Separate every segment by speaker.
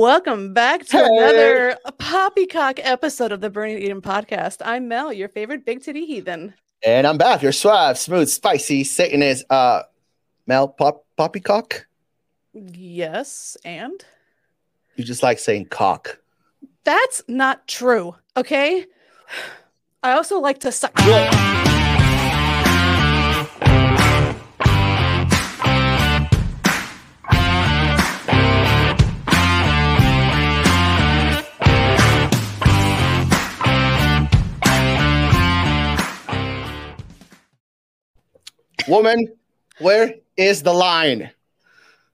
Speaker 1: Welcome back to
Speaker 2: Hey.
Speaker 1: another poppycock episode of the Burning Eden podcast. I'm Mel, your favorite big titty heathen.
Speaker 2: And I'm back. You're suave, smooth, spicy, Satanist, uh, Mel Pop Poppycock.
Speaker 1: Yes, and
Speaker 2: You just like saying cock.
Speaker 1: that's not true, okay? I also like to suck.
Speaker 2: Woman, where is the line?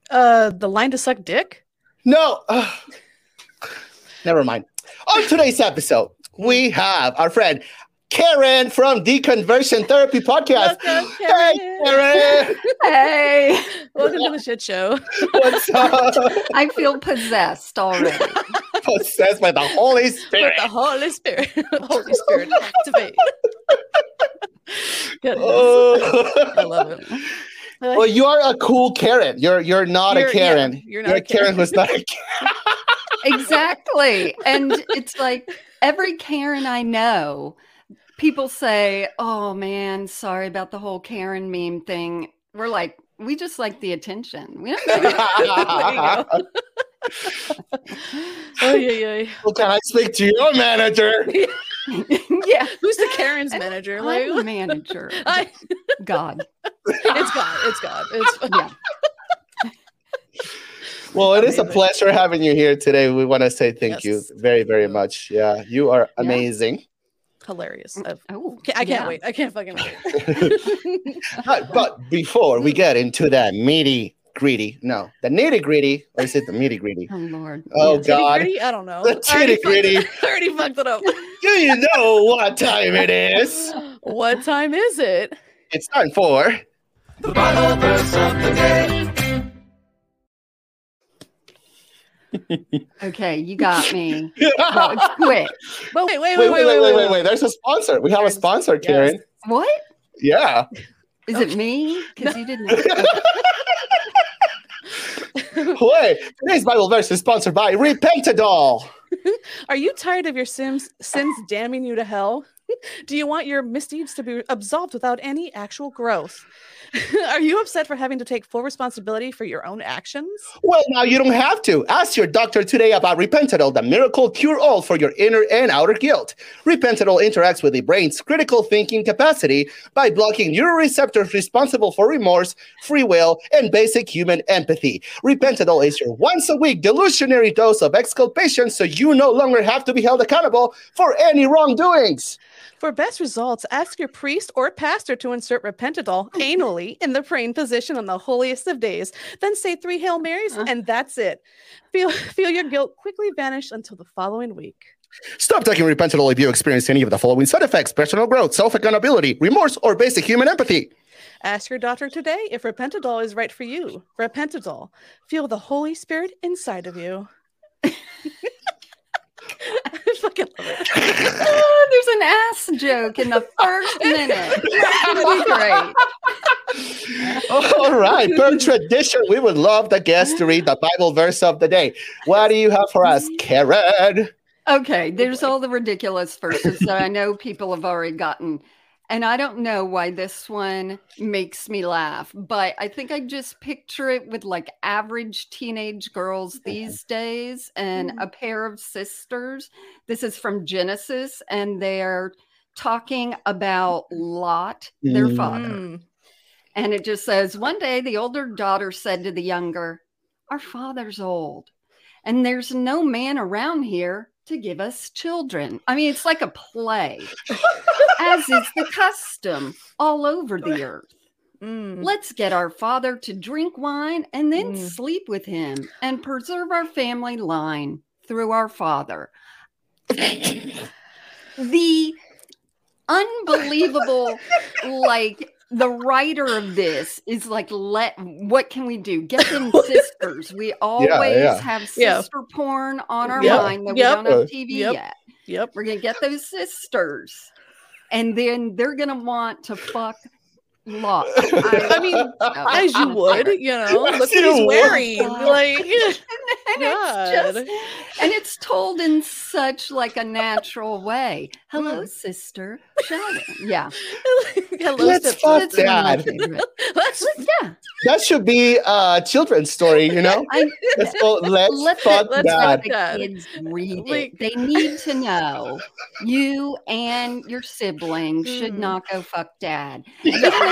Speaker 1: Uh, the line to suck dick?
Speaker 2: No. Never mind. On today's episode, we have our friend Karen from the Deconversion Therapy Podcast.
Speaker 1: Welcome,
Speaker 2: Hey,
Speaker 1: Karen.
Speaker 2: Karen.
Speaker 3: Hey,
Speaker 1: Welcome to the shit show.
Speaker 2: What's up?
Speaker 3: I feel possessed already.
Speaker 2: Possessed by the Holy
Speaker 1: With
Speaker 2: Spirit.
Speaker 1: the Holy Spirit. Holy Spirit, activate. Goodness.
Speaker 2: Oh.
Speaker 1: I love it.
Speaker 2: Well, you are a cool Karen. You're you're not
Speaker 1: You're-
Speaker 2: a Karen.
Speaker 1: yeah, you're not a
Speaker 2: a Karen
Speaker 1: Karen.
Speaker 2: who's not a Karen.
Speaker 3: exactly. And it's like every Karen I know, people say, Oh man, sorry about the whole Karen meme thing. We're like, we just like the attention. We don't
Speaker 1: There you go. Oh, yeah, yeah.
Speaker 2: well, can I speak to your manager?
Speaker 3: yeah.
Speaker 1: Who's the Karen's manager? Like,
Speaker 3: I'm a manager.
Speaker 1: I,
Speaker 3: God.
Speaker 1: it's God. It's God. It's
Speaker 3: Yeah.
Speaker 2: Well, it is a pleasure having you here today. We want to say thank you very, very much. Yeah, you are
Speaker 3: Yeah.
Speaker 2: amazing.
Speaker 1: Hilarious. I,
Speaker 3: Oh,
Speaker 1: I can't
Speaker 3: yeah.
Speaker 1: wait. I can't fucking wait.
Speaker 2: but, but before we get into that meaty greedy, no, the nitty gritty, or is it the meaty greedy?
Speaker 3: Oh Lord.
Speaker 2: Oh,
Speaker 3: Yes.
Speaker 2: God.
Speaker 1: Titty gritty? I don't know.
Speaker 2: The
Speaker 1: I already
Speaker 2: titty gritty.
Speaker 1: I already fucked it up.
Speaker 2: Do you know what time it is?
Speaker 1: what time is it?
Speaker 2: It's time for
Speaker 4: The Bible verse of the day.
Speaker 3: Okay, you got me. That was quick.
Speaker 1: But wait, wait,
Speaker 2: wait, wait, wait, wait, wait, wait. There's a sponsor. We have a
Speaker 1: There's-
Speaker 2: sponsor,
Speaker 1: yes.
Speaker 2: Karen.
Speaker 3: What?
Speaker 2: Yeah.
Speaker 3: Is it me? Because you didn't.
Speaker 2: Wait, today's Bible verse is sponsored by Repentadol.
Speaker 1: Are you tired of your sins sins damning you to hell? Do you want your misdeeds to be absolved without any actual growth? Are you upset for having to take full responsibility for your own actions?
Speaker 2: Well, now you don't have to. Ask your doctor today about Repentadol, the miracle cure all for your inner and outer guilt. Repentadol interacts with the brain's critical thinking capacity by blocking neuroreceptors responsible for remorse, free will, and basic human empathy. Repentadol is your once a week delusionary dose of exculpation so you no longer have to be held accountable for any wrongdoings.
Speaker 1: For best results, ask your priest or pastor to insert repentadol anally in the praying position on the holiest of days. Then say three Hail Marys,
Speaker 3: Uh.
Speaker 1: and that's it. Feel feel your guilt quickly vanish until the following week.
Speaker 2: Stop taking Repentadol if you experience any of the following side effects personal growth, self accountability, remorse, or basic human empathy.
Speaker 1: Ask your doctor today if repentadol is right for you. Repentadol. Feel the Holy Spirit inside of you. Fucking love it.
Speaker 3: Oh, there's an ass joke in the first minute. That's great.
Speaker 2: All right. Per tradition, we would love the guest to read the Bible verse of the day. What do you have for us, Karen?
Speaker 3: Okay, there's all the ridiculous verses that I know people have already gotten. And I don't know why this one makes me laugh, but I think I just picture it with like average teenage girls these days and a pair of sisters. This is from Genesis, and they're talking about Lot, their
Speaker 2: Mm.
Speaker 3: father.
Speaker 1: Mm.
Speaker 3: And it just says, one day the older daughter said to the younger, Our father's old, and there's no man around here to give us children. I mean, it's like a play, as is the custom all over the earth.
Speaker 1: Mm.
Speaker 3: Let's get our father to drink wine and then
Speaker 1: Mm.
Speaker 3: sleep with him and preserve our family line through our father. the unbelievable, like, the writer of this is like, let what can we do? Get them sisters. We always
Speaker 2: yeah.
Speaker 3: have
Speaker 1: Yeah.
Speaker 3: sister porn on our
Speaker 1: Yep,
Speaker 3: mind that
Speaker 1: yep,
Speaker 3: we don't have TV
Speaker 1: yep.
Speaker 3: yet.
Speaker 1: Yep.
Speaker 3: We're gonna get those sisters, and then they're gonna want to fuck lot.
Speaker 1: I mean, as you would, you know,
Speaker 2: As
Speaker 1: look what he's
Speaker 2: would.
Speaker 1: wearing. Like,
Speaker 3: and it's just and it's told in such like a natural way. Hello,
Speaker 1: Mm.
Speaker 3: sister. Shall? Yeah,
Speaker 1: hello,
Speaker 2: Let's
Speaker 1: step-
Speaker 2: fuck
Speaker 3: that's one of my
Speaker 2: Dad.
Speaker 1: Let's
Speaker 3: Yeah,
Speaker 2: That should be a children's story, you know?
Speaker 3: I,
Speaker 2: Let's go, let's
Speaker 3: Let the-
Speaker 2: fuck
Speaker 1: let's
Speaker 2: dad.
Speaker 1: fuck
Speaker 3: the kids read
Speaker 1: Like-
Speaker 3: it. They need to know you and your siblings should
Speaker 1: Mhm.
Speaker 3: not go fuck dad.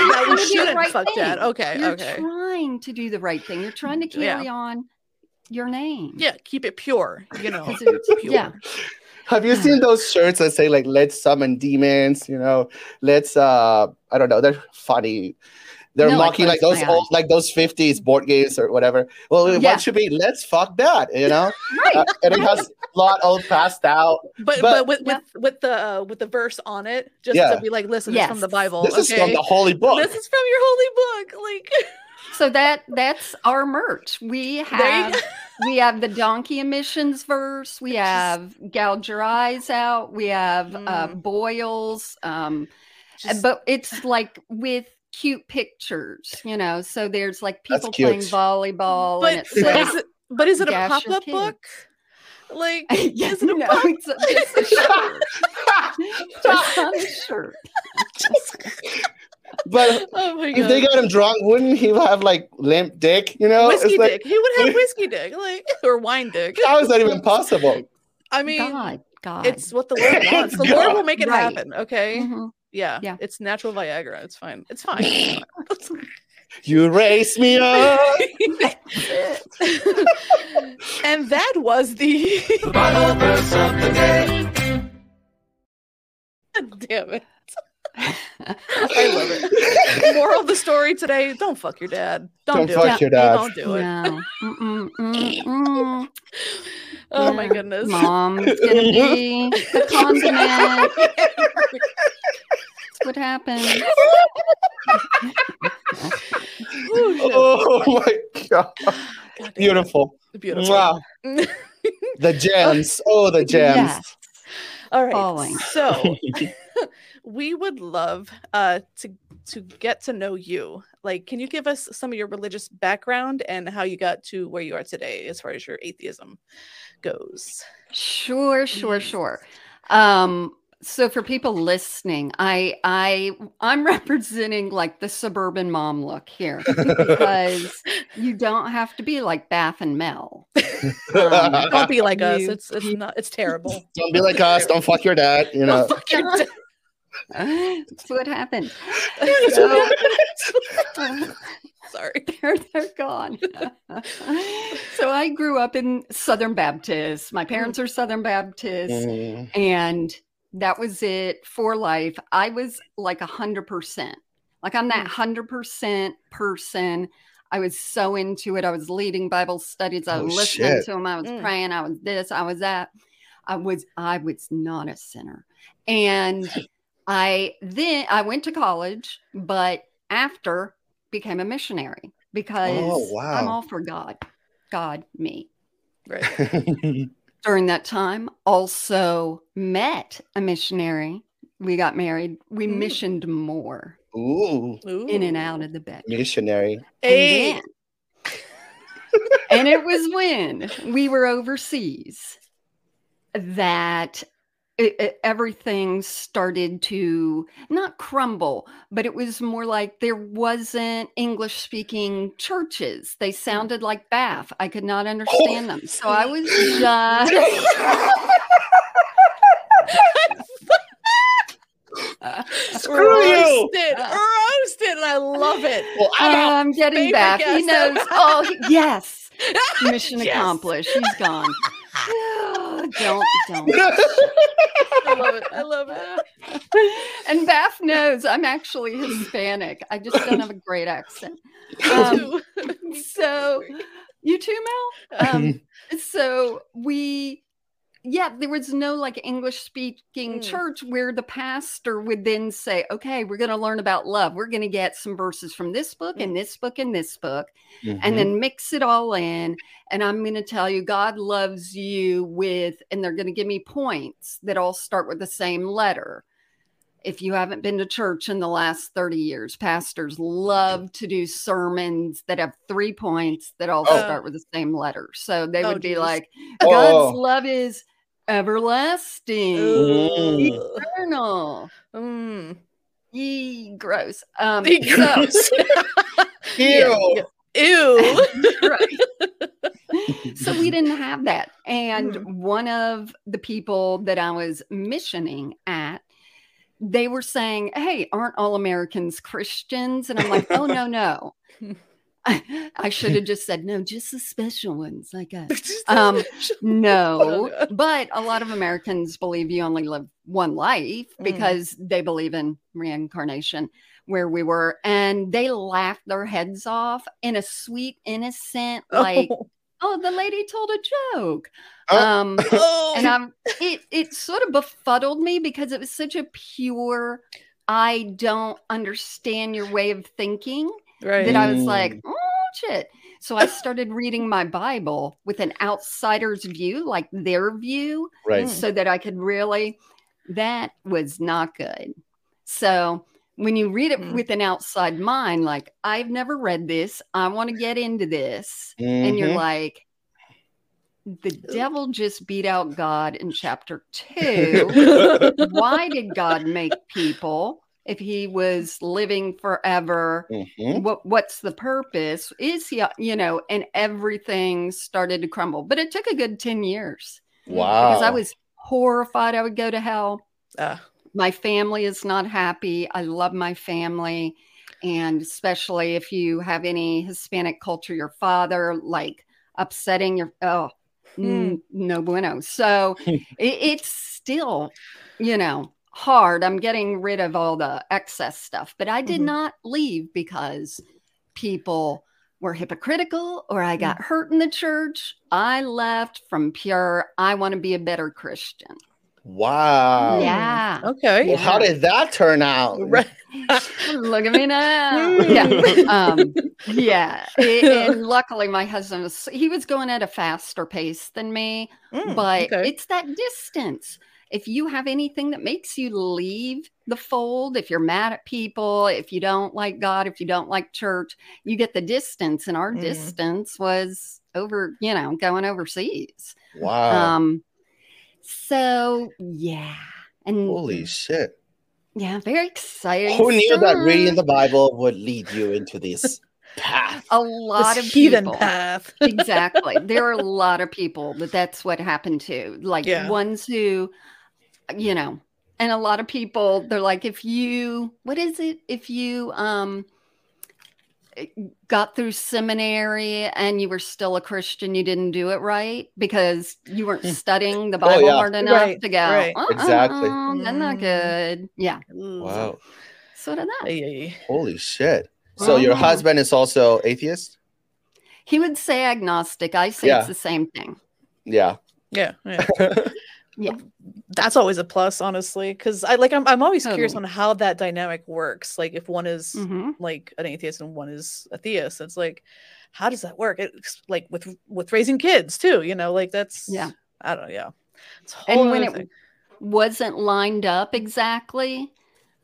Speaker 1: No,
Speaker 3: You're trying
Speaker 1: we
Speaker 3: to do the
Speaker 1: shouldn't
Speaker 3: right
Speaker 1: fuck dad.
Speaker 3: thing.
Speaker 1: Okay,
Speaker 3: You're
Speaker 1: okay.
Speaker 3: trying to do the right thing. You're trying to
Speaker 1: Yeah.
Speaker 3: carry on your name.
Speaker 1: Yeah, keep it pure. You know,
Speaker 3: it's-
Speaker 1: pure.
Speaker 3: yeah.
Speaker 2: Have you seen those shirts that say like "Let's summon demons"? You know, let's uh, I don't know. They're funny. They're
Speaker 3: No,
Speaker 2: mocking like those old, like those fifties board games or whatever. Well,
Speaker 3: Yeah.
Speaker 2: what should be "Let's fuck that"? You know,
Speaker 3: Right.
Speaker 2: Uh, and it has a lot all passed out.
Speaker 1: But,
Speaker 2: But-
Speaker 1: but with
Speaker 3: Yeah.
Speaker 1: with with the uh, with the verse on it, just
Speaker 2: Yeah.
Speaker 1: to be like, listen, it's from the Bible.
Speaker 2: This is from the holy book.
Speaker 1: This is from your holy book. Like
Speaker 3: So that that's our merch. We have we have the donkey emissions verse. We have gouge your eyes out. We have uh,
Speaker 1: Mm.
Speaker 3: boils. Um,
Speaker 1: Just-
Speaker 3: but it's like with cute pictures, you know. So there's like people playing volleyball,
Speaker 1: but,
Speaker 3: and it
Speaker 1: but
Speaker 3: says,
Speaker 1: is it but is it a pop up book? Like
Speaker 3: yes,
Speaker 1: is it a
Speaker 3: no,
Speaker 1: pop-
Speaker 3: it's a, just a shirt, just on a shirt.
Speaker 2: but
Speaker 1: Oh my
Speaker 2: if they got him drunk, wouldn't he have like limp dick? You know,
Speaker 1: Whiskey
Speaker 2: it's like
Speaker 1: dick. He would have whiskey dick, like or wine dick.
Speaker 2: how is that even possible?
Speaker 1: I mean,
Speaker 3: God, God,
Speaker 1: it's what the Lord wants. The
Speaker 2: It's
Speaker 1: Lord will make it
Speaker 3: Right.
Speaker 1: happen. Okay.
Speaker 3: Mhm.
Speaker 1: Yeah.
Speaker 3: Yeah.
Speaker 1: It's natural Viagra. It's fine. It's fine.
Speaker 2: You raise me up.
Speaker 1: and that was the
Speaker 4: The Bible verse of the day.
Speaker 1: damn it. I love it. Moral of the story today: Don't fuck your dad. Don't,
Speaker 2: Don't
Speaker 1: do
Speaker 2: fuck
Speaker 1: it.
Speaker 2: your dad.
Speaker 1: Don't do it.
Speaker 3: No. Mm-mm, mm-mm.
Speaker 1: Oh my
Speaker 3: Yeah.
Speaker 1: goodness.
Speaker 3: Mom's gonna be the condiment. That's what happens.
Speaker 1: Oh,
Speaker 2: oh my god.
Speaker 1: God
Speaker 2: beautiful.
Speaker 1: it. Beautiful.
Speaker 2: Wow. The gems. Oh, the gems.
Speaker 3: Yes.
Speaker 1: All right.
Speaker 3: Falling.
Speaker 1: So we would love uh to to get to know you. Like, can you give us some of your religious background and how you got to where you are today as far as your atheism goes?
Speaker 3: Sure, sure,
Speaker 1: Yes.
Speaker 3: sure. Um, so for people listening, I I I'm representing like the suburban mom look here because you don't have to be like Baph and Mel. Um,
Speaker 1: Don't be like us. It's it's not it's terrible.
Speaker 2: Don't be like us. Don't fuck your dad. You know.
Speaker 1: Don't fuck your dad.
Speaker 3: That's what happened. So-
Speaker 1: Sorry.
Speaker 3: they're they're gone. so I grew up in Southern Baptist. My parents are Southern Baptist,
Speaker 2: Mm.
Speaker 3: and that was it for life. I was like a hundred percent. Like I'm that hundred percent person. I was so into it. I was leading Bible studies. I
Speaker 2: Oh,
Speaker 3: was listening
Speaker 2: shit.
Speaker 3: to them. I was
Speaker 1: Mm.
Speaker 3: praying. I was this. I was that. I was. I was not a sinner. And I then I went to college, but after became a missionary because
Speaker 2: Oh,
Speaker 3: I'm all for God, God, me.
Speaker 1: Right.
Speaker 3: During that time, also met a missionary. We got married. We
Speaker 1: Mm.
Speaker 3: missioned more
Speaker 2: Ooh,
Speaker 3: in and out of the bed.
Speaker 2: missionary.
Speaker 1: Hey.
Speaker 3: And, then- and it was when we were overseas that it, it- everything started to not crumble, but it was more like there wasn't English speaking churches. They mm. sounded like Baph. I could not understand them. So I was just.
Speaker 2: Screw you.
Speaker 1: Roasted, uh. roasted, and I love it.
Speaker 2: Well, I'm uh, out.
Speaker 3: I'm getting back. He knows. Oh, he- yes. Mission
Speaker 1: Yes.
Speaker 3: accomplished. He's gone. don't, don't.
Speaker 1: I love it. I love it.
Speaker 3: and Baph knows I'm actually Hispanic. I just don't have a great accent. Um, so, you too, Mel? Um, so we, yeah, there was no like English speaking
Speaker 1: Mm.
Speaker 3: church where the pastor would then say, okay, we're going to learn about love. We're going to get some verses from this book and this book and this book
Speaker 2: Mhm.
Speaker 3: and then mix it all in. And I'm going to tell you, God loves you with, and they're going to give me points that all start with the same letter. if you haven't been to church in the last 30 years, pastors love to do sermons that have three points that all
Speaker 2: Oh.
Speaker 3: start with the same letter. So they
Speaker 1: Oh,
Speaker 3: would be
Speaker 1: geez.
Speaker 3: like,
Speaker 2: Oh.
Speaker 3: God's love is everlasting,
Speaker 2: Mm.
Speaker 1: Ugh.
Speaker 3: eternal.
Speaker 1: Mm.
Speaker 3: Yee, gross. Um,
Speaker 1: Ew.
Speaker 3: so,
Speaker 2: Ew.
Speaker 1: Ew.
Speaker 3: right. so we didn't have that. And one of the people that I was missioning at, they were saying, Hey, aren't all Americans Christians? And I'm like, Oh, no, no. I, I should have just said, No, just the special ones like us. Um, No,
Speaker 1: Oh,
Speaker 3: but a lot of Americans believe you only live one life
Speaker 1: Mm.
Speaker 3: because they believe in reincarnation where we were and they laughed their heads off in a sweet innocent like
Speaker 1: Oh.
Speaker 3: oh the lady told a joke
Speaker 2: Oh.
Speaker 3: um
Speaker 1: Oh.
Speaker 3: and i'm it it sort of befuddled me because it was such a pure i don't understand your way of thinking
Speaker 1: right.
Speaker 3: that I was
Speaker 2: Mm.
Speaker 3: like, oh shit. So I started reading my Bible with an outsider's view, like their view,
Speaker 2: Right.
Speaker 3: so that I could really, that was not good. So when you read it
Speaker 1: Mm.
Speaker 3: with an outside mind, like, I've never read this, I want to get into this. And you're
Speaker 2: Mhm.
Speaker 3: like, the devil just beat out God in chapter two why did God make people if he was living forever?
Speaker 2: Mhm.
Speaker 3: What what's the purpose? Is he you know, and everything started to crumble. But it took a good 10 years
Speaker 2: Wow.
Speaker 3: because I was horrified I would go to hell.
Speaker 1: Ah.
Speaker 3: My family is not happy. I love my family. And especially if you have any Hispanic culture, your father like upsetting your oh
Speaker 1: Mm.
Speaker 3: n- no bueno. So it, it's still, you know, hard. I'm getting rid of all the excess stuff, but I did
Speaker 1: Mhm.
Speaker 3: not leave because people were hypocritical or I got hurt in the church. I left from pure, I want to be a better Christian.
Speaker 2: Wow.
Speaker 3: Yeah.
Speaker 1: Okay.
Speaker 2: Well, how did that turn out?
Speaker 1: Right.
Speaker 3: Look at me now. yeah. Um, yeah. A- And luckily, my husband was, he was going at a faster pace than me.
Speaker 1: Mm,
Speaker 3: but
Speaker 1: okay.
Speaker 3: it's that distance. If you have anything that makes you leave the fold, if you're mad at people, if you don't like God, if you don't like church, you get the distance. And our
Speaker 1: Mm.
Speaker 3: distance was over, you know, going overseas.
Speaker 2: Wow.
Speaker 3: Um, so yeah. And
Speaker 2: Holy shit.
Speaker 3: yeah, very exciting.
Speaker 2: Who knew that reading the Bible would lead you into this path?
Speaker 3: a lot
Speaker 1: This
Speaker 3: of
Speaker 1: heathen
Speaker 3: people.
Speaker 1: path.
Speaker 3: exactly. There are a lot of people that that's what happened to. Like
Speaker 1: Yeah.
Speaker 3: ones who, you know, and a lot of people, they're like, if you, what is it? If you, um, got through seminary and you were still a Christian, you didn't do it right because you weren't studying the Bible
Speaker 2: Hmm. Oh, yeah.
Speaker 3: hard enough
Speaker 1: Right,
Speaker 3: to go.
Speaker 1: right.
Speaker 3: "Uh-uh,
Speaker 2: Exactly.
Speaker 3: That's not
Speaker 1: Mm.
Speaker 3: good. Yeah.
Speaker 1: Ooh.
Speaker 2: Wow.
Speaker 3: Sort of that.
Speaker 1: Ay, ay, ay.
Speaker 2: Holy shit. So your
Speaker 3: Mhm.
Speaker 2: husband is also atheist?
Speaker 3: He would say agnostic. I say
Speaker 2: Yeah.
Speaker 3: it's the same thing.
Speaker 2: Yeah.
Speaker 1: Yeah. yeah.
Speaker 3: Yeah.
Speaker 1: That's always a plus, honestly, because I like I'm I'm always curious on how that dynamic works. Like if one is
Speaker 3: Mhm.
Speaker 1: like an atheist and one is a theist, it's like how does that work? It's like with with raising kids too, you know, like that's
Speaker 3: Yeah.
Speaker 1: I don't know, yeah. It's a
Speaker 3: And
Speaker 1: whole
Speaker 3: when it
Speaker 1: thing.
Speaker 3: wasn't lined up exactly,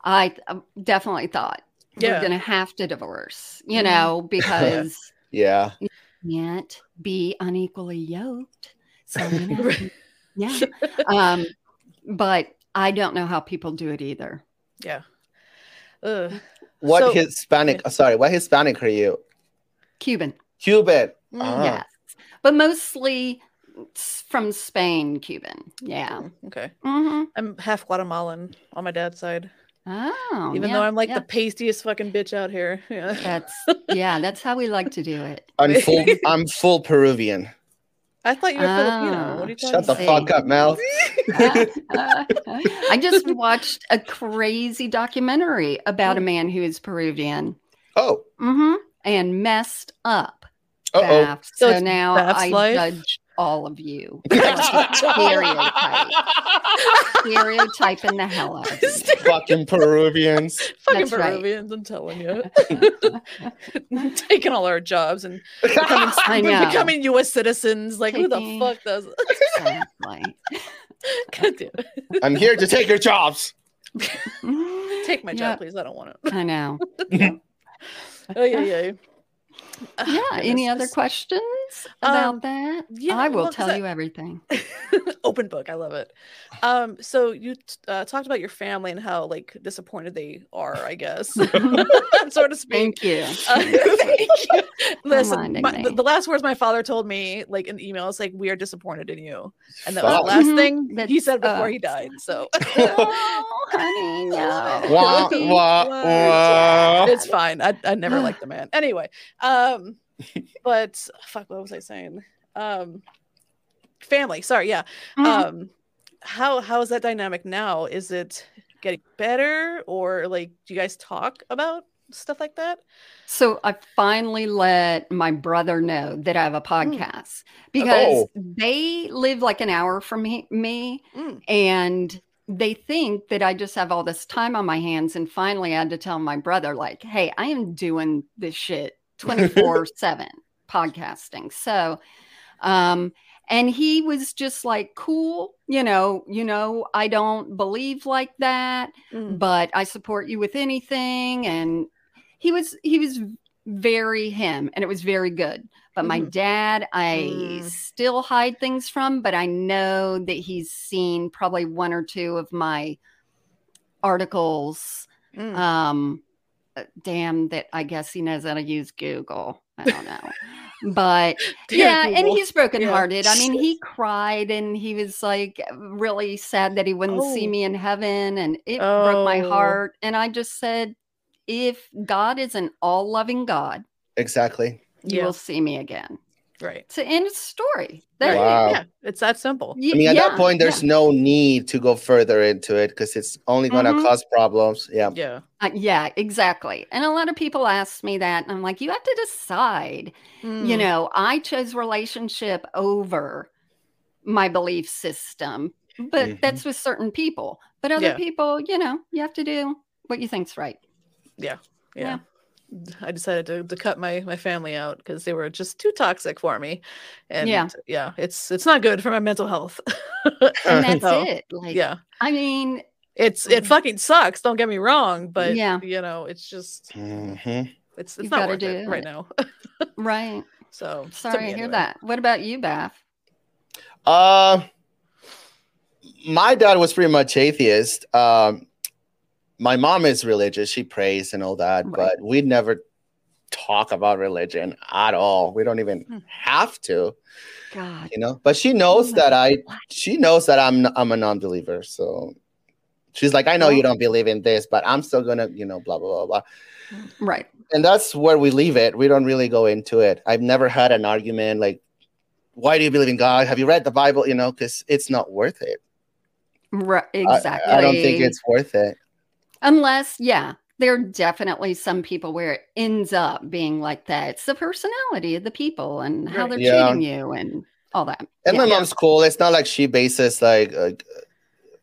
Speaker 3: I definitely thought
Speaker 1: Yeah.
Speaker 3: we're going to have to divorce, you
Speaker 1: Mhm.
Speaker 3: know, because
Speaker 2: Yeah.
Speaker 3: you can't be unequally yoked. So, you know, yeah. Um, but I don't know how people do it either.
Speaker 1: yeah. Ugh.
Speaker 2: What
Speaker 1: So-
Speaker 2: Hispanic? Sorry, what Hispanic are you?
Speaker 3: Cuban,
Speaker 2: Cuban.
Speaker 1: Mm,
Speaker 2: Ah.
Speaker 3: yes, but mostly from Spain, Cuban. Yeah.
Speaker 1: Mm, Okay.
Speaker 3: hmm
Speaker 1: I'm half Guatemalan on my dad's side.
Speaker 3: Oh,
Speaker 1: Even
Speaker 3: yeah,
Speaker 1: though I'm like
Speaker 3: yeah.
Speaker 1: the pastiest fucking bitch out here. Yeah.
Speaker 3: That's yeah, that's how we like to do it.
Speaker 2: I'm full. I'm full Peruvian.
Speaker 1: I thought you were Filipino. What are you
Speaker 3: Ah.
Speaker 1: talking
Speaker 2: Shut the
Speaker 3: see.
Speaker 2: fuck up, Mel.
Speaker 3: I just watched a crazy documentary about a man who is Peruvian
Speaker 2: Oh.
Speaker 3: Mm hmm and messed up.
Speaker 2: Uh oh.
Speaker 1: So
Speaker 3: So, now I
Speaker 1: life?
Speaker 3: judge all of you. Stereotype. Stereotyping the hell out of you.
Speaker 2: Fucking Peruvians.
Speaker 1: Fucking
Speaker 3: That's right.
Speaker 1: Peruvians, I'm telling you. Taking all our jobs and becoming,
Speaker 3: I know.
Speaker 1: becoming U.S. citizens. Like, who the
Speaker 3: Taking-
Speaker 1: fuck does
Speaker 3: Exactly.
Speaker 1: God damn it.
Speaker 2: I'm here to take your jobs.
Speaker 1: Take my
Speaker 3: Yeah.
Speaker 1: job, please. I don't want it.
Speaker 3: I know.
Speaker 1: Oh yeah, yeah.
Speaker 3: Yeah. Any other
Speaker 1: questions?
Speaker 3: Questions about
Speaker 1: Um,
Speaker 3: that?
Speaker 1: yeah,
Speaker 3: I will
Speaker 1: well, 'cause
Speaker 3: tell
Speaker 1: I-
Speaker 3: you everything.
Speaker 1: open book i love it um so you uh, talked about your family and how like disappointed they are i guess so to speak
Speaker 3: Thank you.
Speaker 1: Uh, thank you. Listen,
Speaker 3: Reminding
Speaker 1: my- the, the last words my father told me, like in email, is like, "We are disappointed in you," and that was the
Speaker 2: Fuck.
Speaker 1: last
Speaker 3: Mhm.
Speaker 1: thing he said before
Speaker 3: us.
Speaker 1: he died. So
Speaker 3: oh, honey, no.
Speaker 2: Wah,
Speaker 1: He
Speaker 2: wah,
Speaker 1: was-
Speaker 2: wah.
Speaker 1: it's fine. I I never liked the man. Anyway, um, but fuck, what was I saying? Um, family. Sorry, yeah.
Speaker 3: Mhm.
Speaker 1: Um, how how is that dynamic now? Is it getting better, or like do you guys talk about stuff like that?
Speaker 3: So I finally let my brother know that I have a
Speaker 1: Hmm.
Speaker 3: podcast because
Speaker 2: Oh.
Speaker 3: they live like an hour from he- me
Speaker 1: Mm.
Speaker 3: and they think that I just have all this time on my hands. And finally, I had to tell my brother, like, hey, I am doing this shit 24 7 podcasting. So, um, and he was just like, cool, you know, you know, I don't believe like that
Speaker 1: Mm.
Speaker 3: but I support you with anything. And he was he was very him, and it was very good. But my
Speaker 1: Mhm.
Speaker 3: dad, I
Speaker 1: Mm.
Speaker 3: still hide things from, but I know that he's seen probably one or two of my articles.
Speaker 1: Mm.
Speaker 3: Um, Uh, damn, that I guess he knows how to use Google. I don't know. But
Speaker 1: Dear
Speaker 3: yeah, and
Speaker 1: Google.
Speaker 3: he's
Speaker 1: Yeah.
Speaker 3: brokenhearted. I mean, he cried and he was like really sad that he wouldn't see
Speaker 1: Oh.
Speaker 3: me in heaven, and it broke my
Speaker 1: Oh.
Speaker 3: heart. And I just said, if God is an all loving God,
Speaker 2: Exactly.
Speaker 3: you
Speaker 1: Yeah.
Speaker 3: will see me again.
Speaker 1: Right.
Speaker 3: It's the end of story. There
Speaker 1: Right.
Speaker 3: you
Speaker 2: Wow.
Speaker 1: Yeah, it's that simple.
Speaker 3: y-
Speaker 2: I mean, at
Speaker 3: yeah,
Speaker 2: that point, there's
Speaker 3: yeah.
Speaker 2: no need to go further into it because it's only going to
Speaker 3: Mhm.
Speaker 2: cause problems. Yeah.
Speaker 1: Yeah.
Speaker 3: Uh, yeah, exactly. And a lot of people ask me that, and I'm like, you have to decide. You
Speaker 1: Mm.
Speaker 3: know, I chose relationship over my belief system, but
Speaker 2: Mhm.
Speaker 3: that's with certain people. But other
Speaker 1: Yeah.
Speaker 3: people, you know, you have to do what you think's right.
Speaker 1: yeah.
Speaker 3: Yeah.
Speaker 1: I decided to, to cut my my family out because they were just too toxic for me, and
Speaker 3: Yeah.
Speaker 1: yeah, it's it's not good for my mental health.
Speaker 3: And that's
Speaker 1: So,
Speaker 3: it. Like,
Speaker 1: Yeah,
Speaker 3: I mean,
Speaker 1: it's it fucking sucks. Don't get me wrong, but
Speaker 3: Yeah.
Speaker 1: you know, it's just
Speaker 2: Mhm.
Speaker 1: it's it's
Speaker 3: You
Speaker 1: not
Speaker 3: gotta
Speaker 1: worth it
Speaker 3: do
Speaker 1: right now.
Speaker 3: right.
Speaker 1: so
Speaker 3: Sorry
Speaker 1: me
Speaker 3: to hear
Speaker 1: anyway.
Speaker 3: that. What about you, Baph?
Speaker 2: Uh, my dad was pretty much atheist. Um, my mom is religious; she prays and all that,
Speaker 3: Right.
Speaker 2: but we never talk about religion at all. We don't even
Speaker 1: Hmm.
Speaker 2: have to,
Speaker 3: God.
Speaker 2: you know. But she knows
Speaker 3: my
Speaker 2: that I.
Speaker 3: God.
Speaker 2: She knows that I'm. I'm a non-believer, so she's like, "I know you
Speaker 3: Oh.
Speaker 2: don't believe in this, but I'm still gonna, you know, blah blah blah blah."
Speaker 3: Right.
Speaker 2: and that's where we leave it. We don't really go into it. I've never had an argument like, "Why do you believe in God? Have you read the Bible?" You know, because it's not worth it.
Speaker 3: Right.
Speaker 2: I-
Speaker 3: Exactly.
Speaker 2: I, don't think it's worth it.
Speaker 3: Unless, yeah, there are definitely some people where it ends up being like that. It's the personality of the people and how they're
Speaker 2: Yeah.
Speaker 3: treating you and all that.
Speaker 2: And
Speaker 3: Yeah.
Speaker 2: my mom's cool. It's not like she bases like, like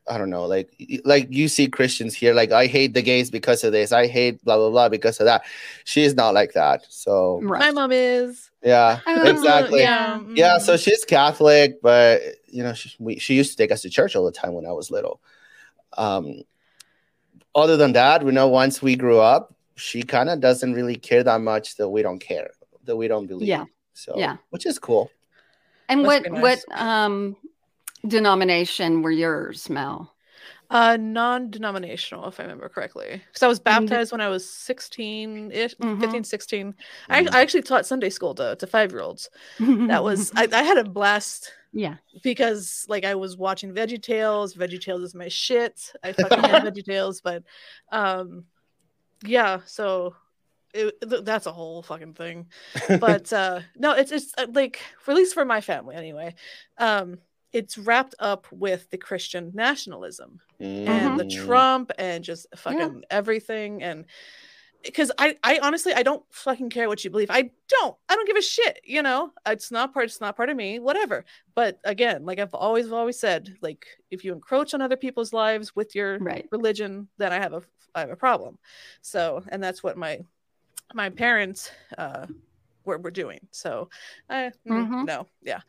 Speaker 2: I don't know, like like you see Christians here, like I hate the gays because of this. I hate blah blah blah because of that. She's not like that. So
Speaker 1: My mom is
Speaker 2: yeah,
Speaker 3: Oh,
Speaker 2: exactly.
Speaker 1: Yeah,
Speaker 2: Yeah, so she's Catholic, but you know, she, we, she used to take us to church all the time when I was little. Um, other than that, we know once we grew up, she kind of doesn't really care that much that we don't care, that we don't believe.
Speaker 3: Yeah.
Speaker 2: So
Speaker 3: Yeah.
Speaker 2: which is cool.
Speaker 3: And
Speaker 1: Must
Speaker 3: what
Speaker 1: nice.
Speaker 3: what um denomination were yours, Mel?
Speaker 1: Uh, non-denominational, if I remember correctly. Because I was
Speaker 3: And the-
Speaker 1: baptized when I was 16 ish,
Speaker 3: Mhm.
Speaker 1: 15, 16. I,
Speaker 2: Mhm.
Speaker 1: I actually taught Sunday school to, to five year olds. That was, I, I had a blast
Speaker 3: yeah.
Speaker 1: because like I was watching Veggie Tales. Veggie Tales is my shit. I fucking love Veggie Tales, but um, yeah. So it, th- that's a whole fucking thing. But uh, no, it's it's uh, like for at least for my family anyway. Um, it's wrapped up with the Christian nationalism and the
Speaker 2: Mm.
Speaker 1: Trump and just fucking everything and because I, I honestly I don't fucking care what you believe. I don't. I don't give a shit. You know, it's not part. It's not part of me. Whatever. But again, like I've always always said, like if you encroach on other people's lives with your
Speaker 3: Right.
Speaker 1: religion, then I have a I have a problem. So, and that's what my my parents uh were were doing. So, I mm,
Speaker 3: Mhm.
Speaker 1: no, yeah.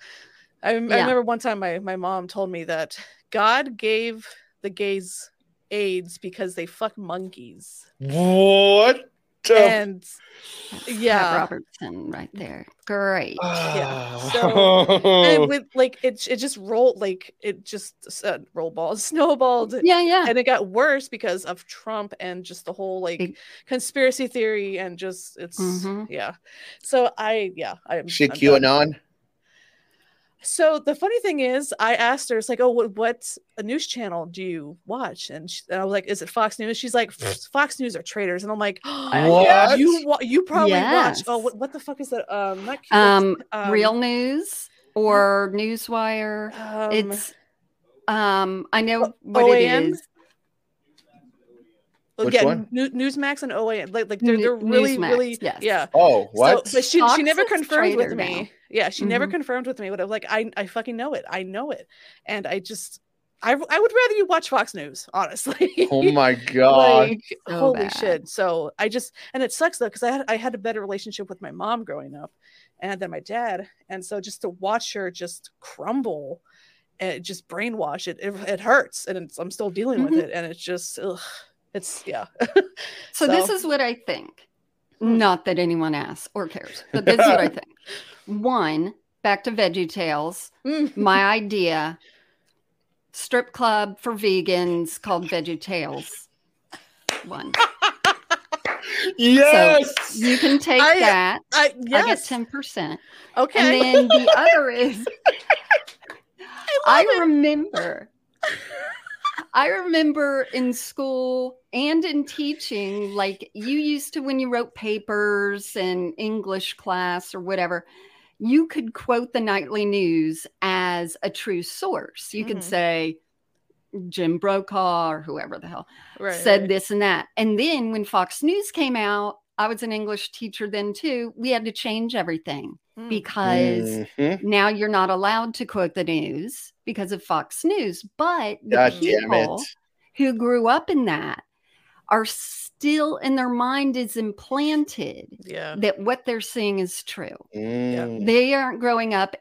Speaker 1: I, rem- I remember one time my my mom told me that God gave the gays AIDS because they fuck monkeys.
Speaker 2: What? the
Speaker 1: And
Speaker 3: Pat
Speaker 1: yeah,
Speaker 3: Robertson right there. Great.
Speaker 1: yeah.
Speaker 2: So
Speaker 1: and with like it, it just rolled like it just uh, roll balls snowballed
Speaker 3: Yeah, yeah.
Speaker 1: and it got worse because of Trump and just the whole like
Speaker 3: Big-
Speaker 1: conspiracy theory and just it's
Speaker 3: Mhm.
Speaker 1: yeah. So I yeah I'm
Speaker 2: she
Speaker 1: I'm done.
Speaker 2: QAnon.
Speaker 1: So the funny thing is, I asked her, it's like, oh, what, what a news channel do you watch? And, she, and I was like, is it Fox News? She's like, Fox News are traitors. And I'm like, yeah,
Speaker 2: What?
Speaker 1: you you probably watch. Oh, what, what the fuck is that? Um, not
Speaker 3: Um,
Speaker 1: um,
Speaker 3: Real news or Newswire.
Speaker 1: um,
Speaker 3: it's um I know what it
Speaker 1: OAN?
Speaker 3: is.
Speaker 1: Oh,
Speaker 2: Which
Speaker 1: yeah,
Speaker 2: one?
Speaker 1: New, Newsmax and OAN, like like they're, they're really
Speaker 3: Newsmax,
Speaker 1: really
Speaker 3: yes.
Speaker 1: yeah.
Speaker 2: Oh, what?
Speaker 1: So, but she
Speaker 3: Fox
Speaker 1: she never confirmed with me.
Speaker 3: now.
Speaker 1: Yeah, she never
Speaker 3: Mhm.
Speaker 1: confirmed with me. But I'm like, I I fucking know it. I know it, and I just I I would rather you watch Fox News, honestly.
Speaker 2: oh my god.
Speaker 1: like
Speaker 3: So
Speaker 1: holy
Speaker 3: bad.
Speaker 1: shit so i just and it sucks though because i had i had a better relationship with my mom growing up and then my dad and so just to watch her just crumble and just brainwash it it, it hurts and it's, i'm still dealing
Speaker 3: Mhm.
Speaker 1: with it and it's just ugh, it's yeah
Speaker 3: So, this is what I think.
Speaker 1: Hmm.
Speaker 3: Not that anyone asks or cares, but this is what I think. One, back to Veggie Tales.
Speaker 1: Mm.
Speaker 3: My idea strip club for vegans called Veggie Tales. One.
Speaker 2: Yes.
Speaker 3: You can take
Speaker 1: I-
Speaker 3: that.
Speaker 1: i
Speaker 3: I get 10%.
Speaker 1: okay
Speaker 3: And then the other is I, remember I remember in school and in teaching, like you used to when you wrote papers in English class or whatever, you could quote the nightly news as a true source. You
Speaker 1: Mhm.
Speaker 3: could say Jim Brokaw or whoever the hell
Speaker 1: right,
Speaker 3: said
Speaker 1: right.
Speaker 3: this and that. And then when Fox News came out, I was an English teacher then too. We had to change everything
Speaker 1: Mm.
Speaker 3: because
Speaker 2: Mhm.
Speaker 3: now you're not allowed to quote the news because of Fox News. But the
Speaker 2: God
Speaker 3: people who grew up in that are still in their mind is implanted
Speaker 1: yeah
Speaker 3: that what they're seeing is true.
Speaker 2: Mm.
Speaker 3: They aren't growing up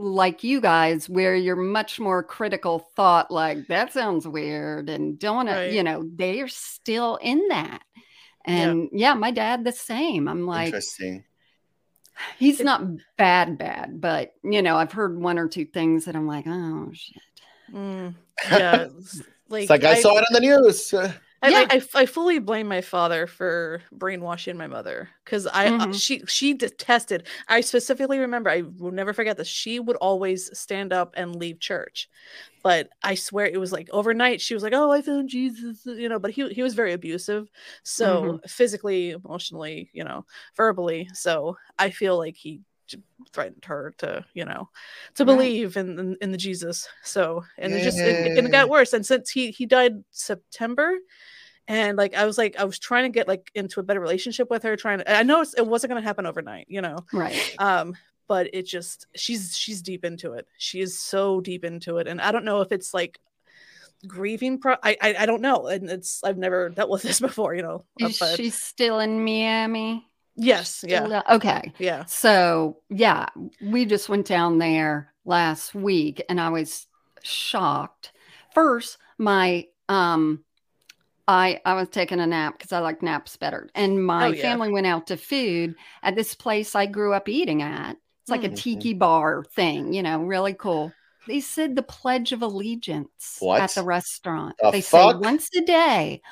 Speaker 3: like you guys, where you're much more critical thought, like that sounds weird, and don't
Speaker 1: Right.
Speaker 3: you know, they are still in that. And yeah. my dad the same. I'm like,
Speaker 2: Interesting.
Speaker 3: He's
Speaker 1: It-
Speaker 3: not bad, bad, but you know, I've heard one or two things that I'm like, oh shit.
Speaker 1: Mm. yeah like,
Speaker 2: it's like I, saw it on the news. Uh,
Speaker 1: I,
Speaker 3: Yeah.
Speaker 1: I, I, I fully blame my father for brainwashing my mother because I uh,
Speaker 3: Mhm.
Speaker 1: she she detested. I specifically remember I will never forget this. She would always stand up and leave church, but I swear it was like overnight. She was like, "Oh, I found Jesus," you know. But he he was very abusive, so
Speaker 3: Mm-hmm.
Speaker 1: physically, emotionally, you know, verbally. So I feel like he threatened her to you know to
Speaker 3: Right.
Speaker 1: believe in, in in the jesus. So and it just it, and it got worse. And since he he died september and like i was like i was trying to get like into a better relationship with her trying to i know it wasn't going to happen overnight you know?
Speaker 3: Right.
Speaker 1: um but it just she's she's deep into it. She is so deep into it. And i don't know if it's like grieving pro i i, I don't know. And it's i've never dealt with this before you know
Speaker 3: Is
Speaker 1: but
Speaker 3: she still in Miami?
Speaker 1: Yes yeah
Speaker 3: Still- Okay.
Speaker 1: yeah
Speaker 3: So yeah, we just went down there last week and I was shocked. First, my um I I was taking a nap because I like naps better. And my
Speaker 1: Oh, yeah.
Speaker 3: family went out to food at this place I grew up eating at. It's like a
Speaker 2: Mhm.
Speaker 3: tiki bar thing, you know, really cool. They said the Pledge of Allegiance
Speaker 2: What?
Speaker 3: at the restaurant.
Speaker 2: The
Speaker 3: they
Speaker 2: fuck?
Speaker 3: say once a day,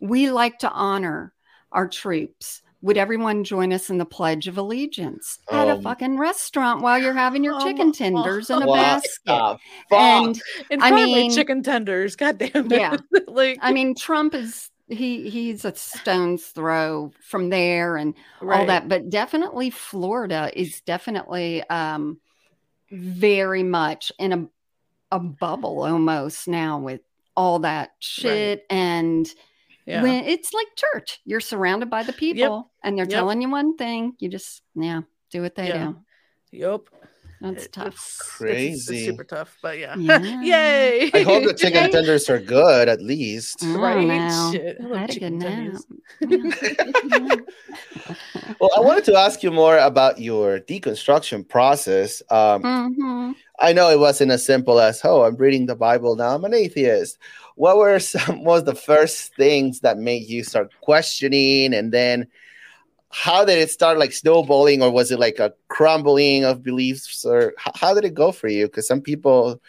Speaker 3: we like to honor our troops. Would everyone join us in the Pledge of Allegiance at a
Speaker 2: Um,
Speaker 3: fucking restaurant while you're having your
Speaker 1: um,
Speaker 3: chicken tenders in a basket?
Speaker 2: the fuck?
Speaker 3: And
Speaker 1: in
Speaker 3: I mean-
Speaker 1: my chicken tenders god damn it
Speaker 3: Yeah.
Speaker 1: like
Speaker 3: I mean, Trump is he he's a stone's throw from there and all that, but definitely Florida is definitely um very much in a a bubble almost now with all that shit and
Speaker 1: yeah
Speaker 3: when it's like church you're surrounded by the people and they're
Speaker 1: Yep.
Speaker 3: telling you one thing you just yeah do what they
Speaker 1: Yeah.
Speaker 3: do
Speaker 1: Yup.
Speaker 3: That's
Speaker 1: It-
Speaker 3: tough.
Speaker 1: It's, it's- it's
Speaker 2: Crazy.
Speaker 1: super tough, but yeah.
Speaker 3: Yeah.
Speaker 1: Yay!
Speaker 2: I hope the chicken tenders are good at least.
Speaker 3: Mm.
Speaker 1: right?
Speaker 3: now.
Speaker 1: Shit, I
Speaker 3: I had a good
Speaker 1: tenders.
Speaker 3: nap.
Speaker 2: Well, I wanted to ask you more about your deconstruction process. Um,
Speaker 3: Mhm.
Speaker 2: I know it wasn't as simple as, oh, I'm reading the Bible now, I'm an atheist. What were some What was the first things that made you start questioning? And then how did it start like snowballing, or was it like a crumbling of beliefs? Or how did it go for you? Because some people,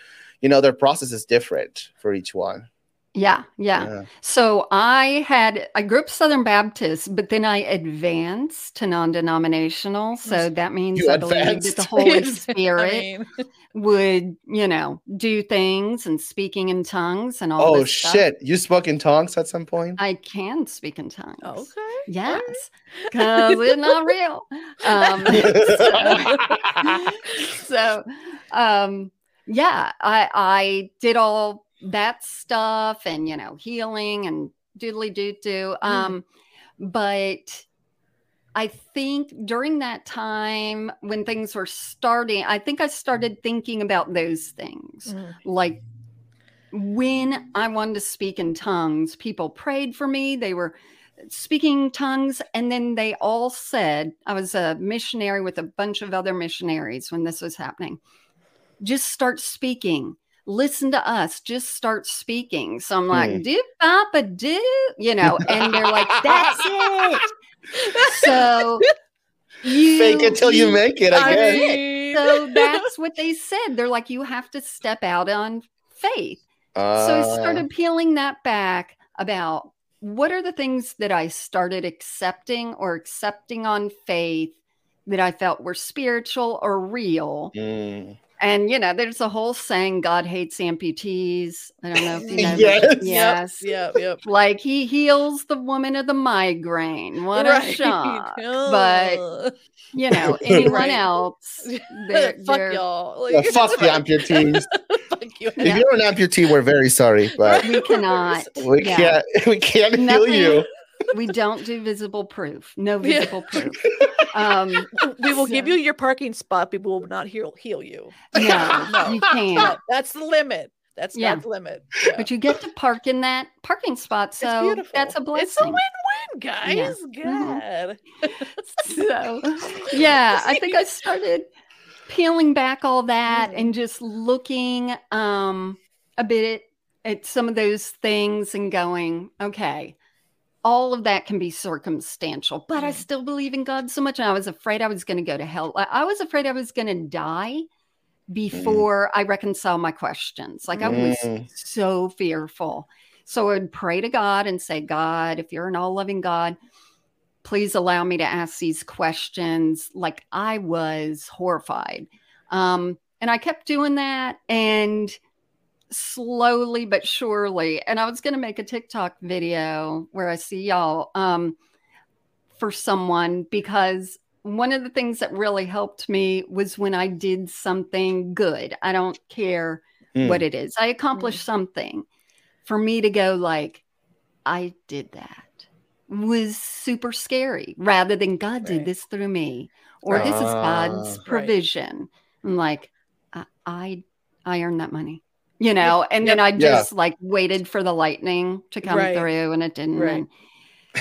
Speaker 2: you know, their process is different for each one.
Speaker 3: Yeah, yeah. So I had I grew up Southern Baptist, but then I advanced to non-denominational. So that means
Speaker 2: You
Speaker 3: I believe that the
Speaker 2: advanced.
Speaker 3: Holy
Speaker 1: I
Speaker 3: Spirit
Speaker 1: mean,
Speaker 3: would, you know, do things and speaking in tongues and all
Speaker 2: Oh
Speaker 3: this stuff.
Speaker 2: shit! You spoke in tongues at some point.
Speaker 3: I can speak in tongues.
Speaker 1: okay.
Speaker 3: Yes, because it's not real. Um, so, so, um, yeah, I I did all that stuff and you know healing and doodly doo doo. Um, but I think during that time when things were starting, I think I started thinking about those things
Speaker 1: Mm.
Speaker 3: like when I wanted to speak in tongues, people prayed for me. They were speaking tongues, and then they all said, I was a missionary with a bunch of other missionaries when this was happening. Just start speaking. Listen to us. Just start speaking. So I'm
Speaker 2: Hmm.
Speaker 3: like, do papa do, you know, and they're like, that's it. So you
Speaker 2: Fake it till you make it. I guess.
Speaker 1: mean,
Speaker 3: so that's what they said. They're like, you have to step out on faith. So I
Speaker 2: Uh,
Speaker 3: started peeling that back about what are the things that I started accepting or accepting on faith that I felt were spiritual or real.
Speaker 2: mm.
Speaker 3: And you know, there's a whole saying God hates amputees. I don't know if you know.
Speaker 2: Yes.
Speaker 3: that.
Speaker 1: Yep,
Speaker 3: Yes.
Speaker 1: Yep. Yep.
Speaker 3: Like he heals the woman of the migraine. What a
Speaker 1: Right.
Speaker 3: shock. But you know, anyone
Speaker 1: Right.
Speaker 3: else, they're,
Speaker 1: fuck
Speaker 3: they're-
Speaker 1: y'all.
Speaker 2: Yeah, fuck the amputees.
Speaker 1: fuck you.
Speaker 2: If you're an amputee, we're very sorry, but
Speaker 3: we cannot.
Speaker 2: we
Speaker 3: yeah.
Speaker 2: can't we can't heal you.
Speaker 3: We don't do visible proof. No
Speaker 1: Yeah.
Speaker 3: visible proof. Um,
Speaker 1: we will give you your parking spot, but we will not heal heal you.
Speaker 3: no,
Speaker 1: No.
Speaker 3: you can't.
Speaker 1: That's the limit. That's
Speaker 3: Yeah.
Speaker 1: God's limit. Yeah.
Speaker 3: But you get to park in that parking spot, so that's a blessing.
Speaker 1: It's a win-win, guys.
Speaker 3: Mhm.
Speaker 1: God.
Speaker 3: so yeah i think i started peeling back all that
Speaker 1: Mhm.
Speaker 3: and just looking um a bit at some of those things and going okay all of that can be circumstantial but i
Speaker 1: Mhm.
Speaker 3: still believe in god so much and i was afraid i was going to go to hell. I- was afraid i was going to die before i reconcile my questions. Like i was
Speaker 2: Mm.
Speaker 3: so fearful. So i would pray to god and say god if you're an all-loving god please allow me to ask these questions. Like i was horrified. Um, and i kept doing that and slowly but surely and i was going to make a tiktok video where i see y'all um, for someone because one of the things that really helped me was when i did something good. I don't care
Speaker 2: Mm.
Speaker 3: what it is. I accomplished something. For me to go like i did that was super scary rather than god did this through me or this is god's
Speaker 2: Ah.
Speaker 1: Right.
Speaker 3: provision. I'm like I, I i earned that money you know and
Speaker 1: Yep.
Speaker 3: then i
Speaker 2: Yeah.
Speaker 3: just like waited for the lightning to come
Speaker 1: Right.
Speaker 3: through and it didn't
Speaker 1: Right.
Speaker 3: and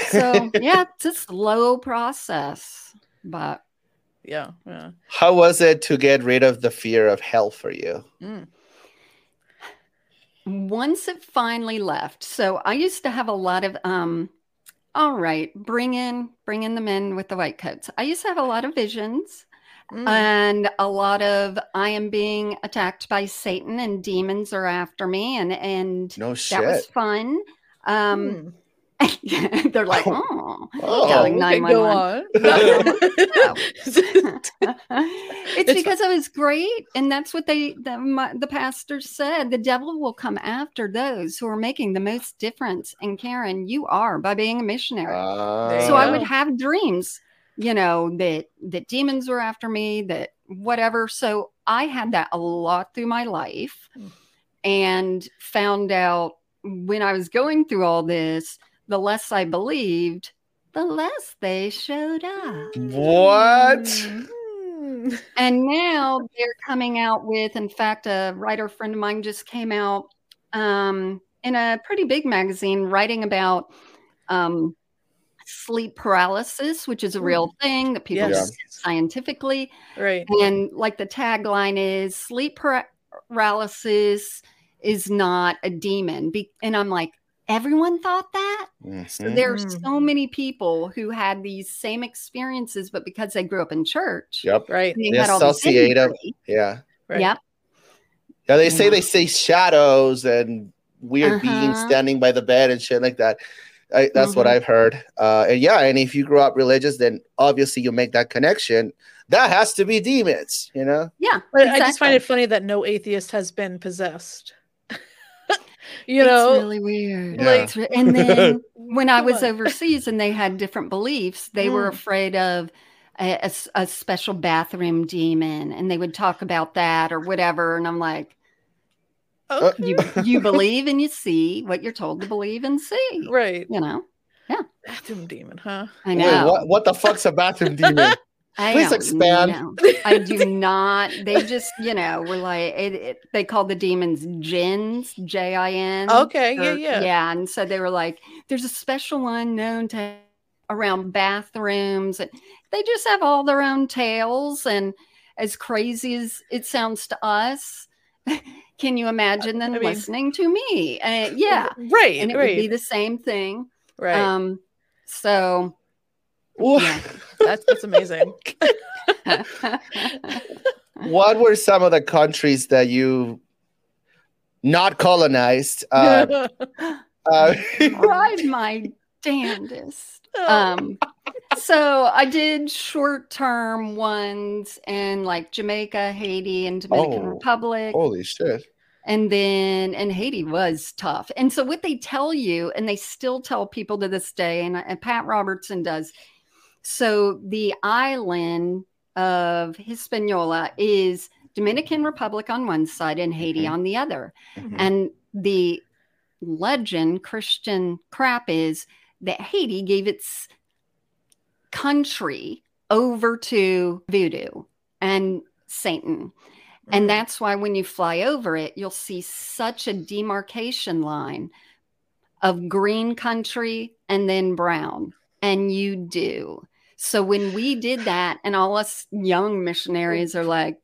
Speaker 3: so yeah it's a slow process but
Speaker 1: Yeah. Yeah.
Speaker 2: How was it to get rid of the fear of hell for you?
Speaker 1: Mm.
Speaker 3: once it finally left so i used to have a lot of um all right bring in bring in the men with the white coats i used to have a lot of visions
Speaker 1: Mm.
Speaker 3: and a lot of i am being attacked by satan and demons are after me and and
Speaker 2: No shit.
Speaker 3: that was fun um
Speaker 1: Mm.
Speaker 3: they're like oh,
Speaker 2: Oh,
Speaker 3: Calling
Speaker 1: Okay, go
Speaker 3: 911.
Speaker 1: on.
Speaker 3: it's,
Speaker 2: It's-
Speaker 3: because I was great, and that's what they the, my, the pastor said. The devil will come after those who are making the most difference. And Karen, you are by being a missionary.
Speaker 1: There
Speaker 3: so
Speaker 1: you
Speaker 3: I would have dreams, you know, that that demons were after me, that whatever. So I had that a lot through my life,
Speaker 1: Mm.
Speaker 3: and found out when I was going through all this, the less I believed, the less they showed up.
Speaker 2: What?
Speaker 1: Mm. Mm.
Speaker 3: and now they're coming out with in fact a writer friend of mine just came out um, in a pretty big magazine writing about um, sleep paralysis which is a real thing that people
Speaker 1: Yes.
Speaker 3: scientifically
Speaker 1: Right.
Speaker 3: and like the tagline is sleep paralysis is not a demon Be- and i'm like everyone thought that so
Speaker 2: Mhm.
Speaker 3: there are
Speaker 1: Mm.
Speaker 3: so many people who had these same experiences but because they grew up in church
Speaker 2: Yep.
Speaker 1: Right.
Speaker 3: they
Speaker 2: The
Speaker 3: had all this
Speaker 2: Yeah.
Speaker 1: Right.
Speaker 3: Yep.
Speaker 2: Yeah. They say
Speaker 3: Yeah.
Speaker 2: they see shadows and weird beings
Speaker 3: Uh-huh.
Speaker 2: standing by the bed and shit like that. I, that's what
Speaker 3: Mhm.
Speaker 2: I've heard. Uh, and yeah, and if you grew up religious, then obviously you make that connection. That has to be demons, you know?
Speaker 3: Yeah.
Speaker 1: But I just find it funny that no atheist has been possessed. you
Speaker 3: it's
Speaker 1: know,
Speaker 3: really weird.
Speaker 2: Yeah.
Speaker 3: It's and then when I was overseas and they had different beliefs, they were
Speaker 1: Mm.
Speaker 3: afraid of a special bathroom demon, and they would talk about that or whatever. And I'm like, Oh,
Speaker 1: okay.
Speaker 3: you you believe and you see what you're told to believe and see.
Speaker 1: right.
Speaker 3: You know, Yeah.
Speaker 1: Bathroom demon, huh?
Speaker 3: I
Speaker 2: Wait,
Speaker 3: know.
Speaker 2: what, what the fuck's a bathroom demon?
Speaker 3: I
Speaker 2: Please expand.
Speaker 3: know. I do not. They just, you know, were like it, it, they called the demons jins, J I N.
Speaker 1: Okay, yeah, yeah.
Speaker 3: yeah. And so they were like, "There's a special one known to around bathrooms, and they just have all their own tales." And as crazy as it sounds to us, can you imagine them
Speaker 1: I mean-
Speaker 3: listening to me? Uh, yeah,
Speaker 1: Right.
Speaker 3: and it
Speaker 1: right.
Speaker 3: would be the same thing.
Speaker 1: right.
Speaker 3: Um, so Yeah.
Speaker 1: that's that's amazing.
Speaker 2: what were some of the countries that you not colonized? Uh, uh,
Speaker 3: tried my damnedest.
Speaker 1: Oh.
Speaker 3: Um, so I did short term ones in like Jamaica, Haiti, and Dominican
Speaker 2: Oh.
Speaker 3: Republic.
Speaker 2: holy shit.
Speaker 3: And then, and Haiti was tough. And so, what they tell you, and they still tell people to this day, and, and Pat Robertson does. So, the island of Hispaniola is Dominican Republic on one side and Haiti
Speaker 2: Mhm.
Speaker 3: on the other.
Speaker 2: Mhm.
Speaker 3: And the legend, Christian crap, is that Haiti gave its country over to voodoo and Satan. And
Speaker 1: Mm.
Speaker 3: that's why when you fly over it, you'll see such a demarcation line of green country and then brown. And you do. So when we did that, and all us young missionaries are like,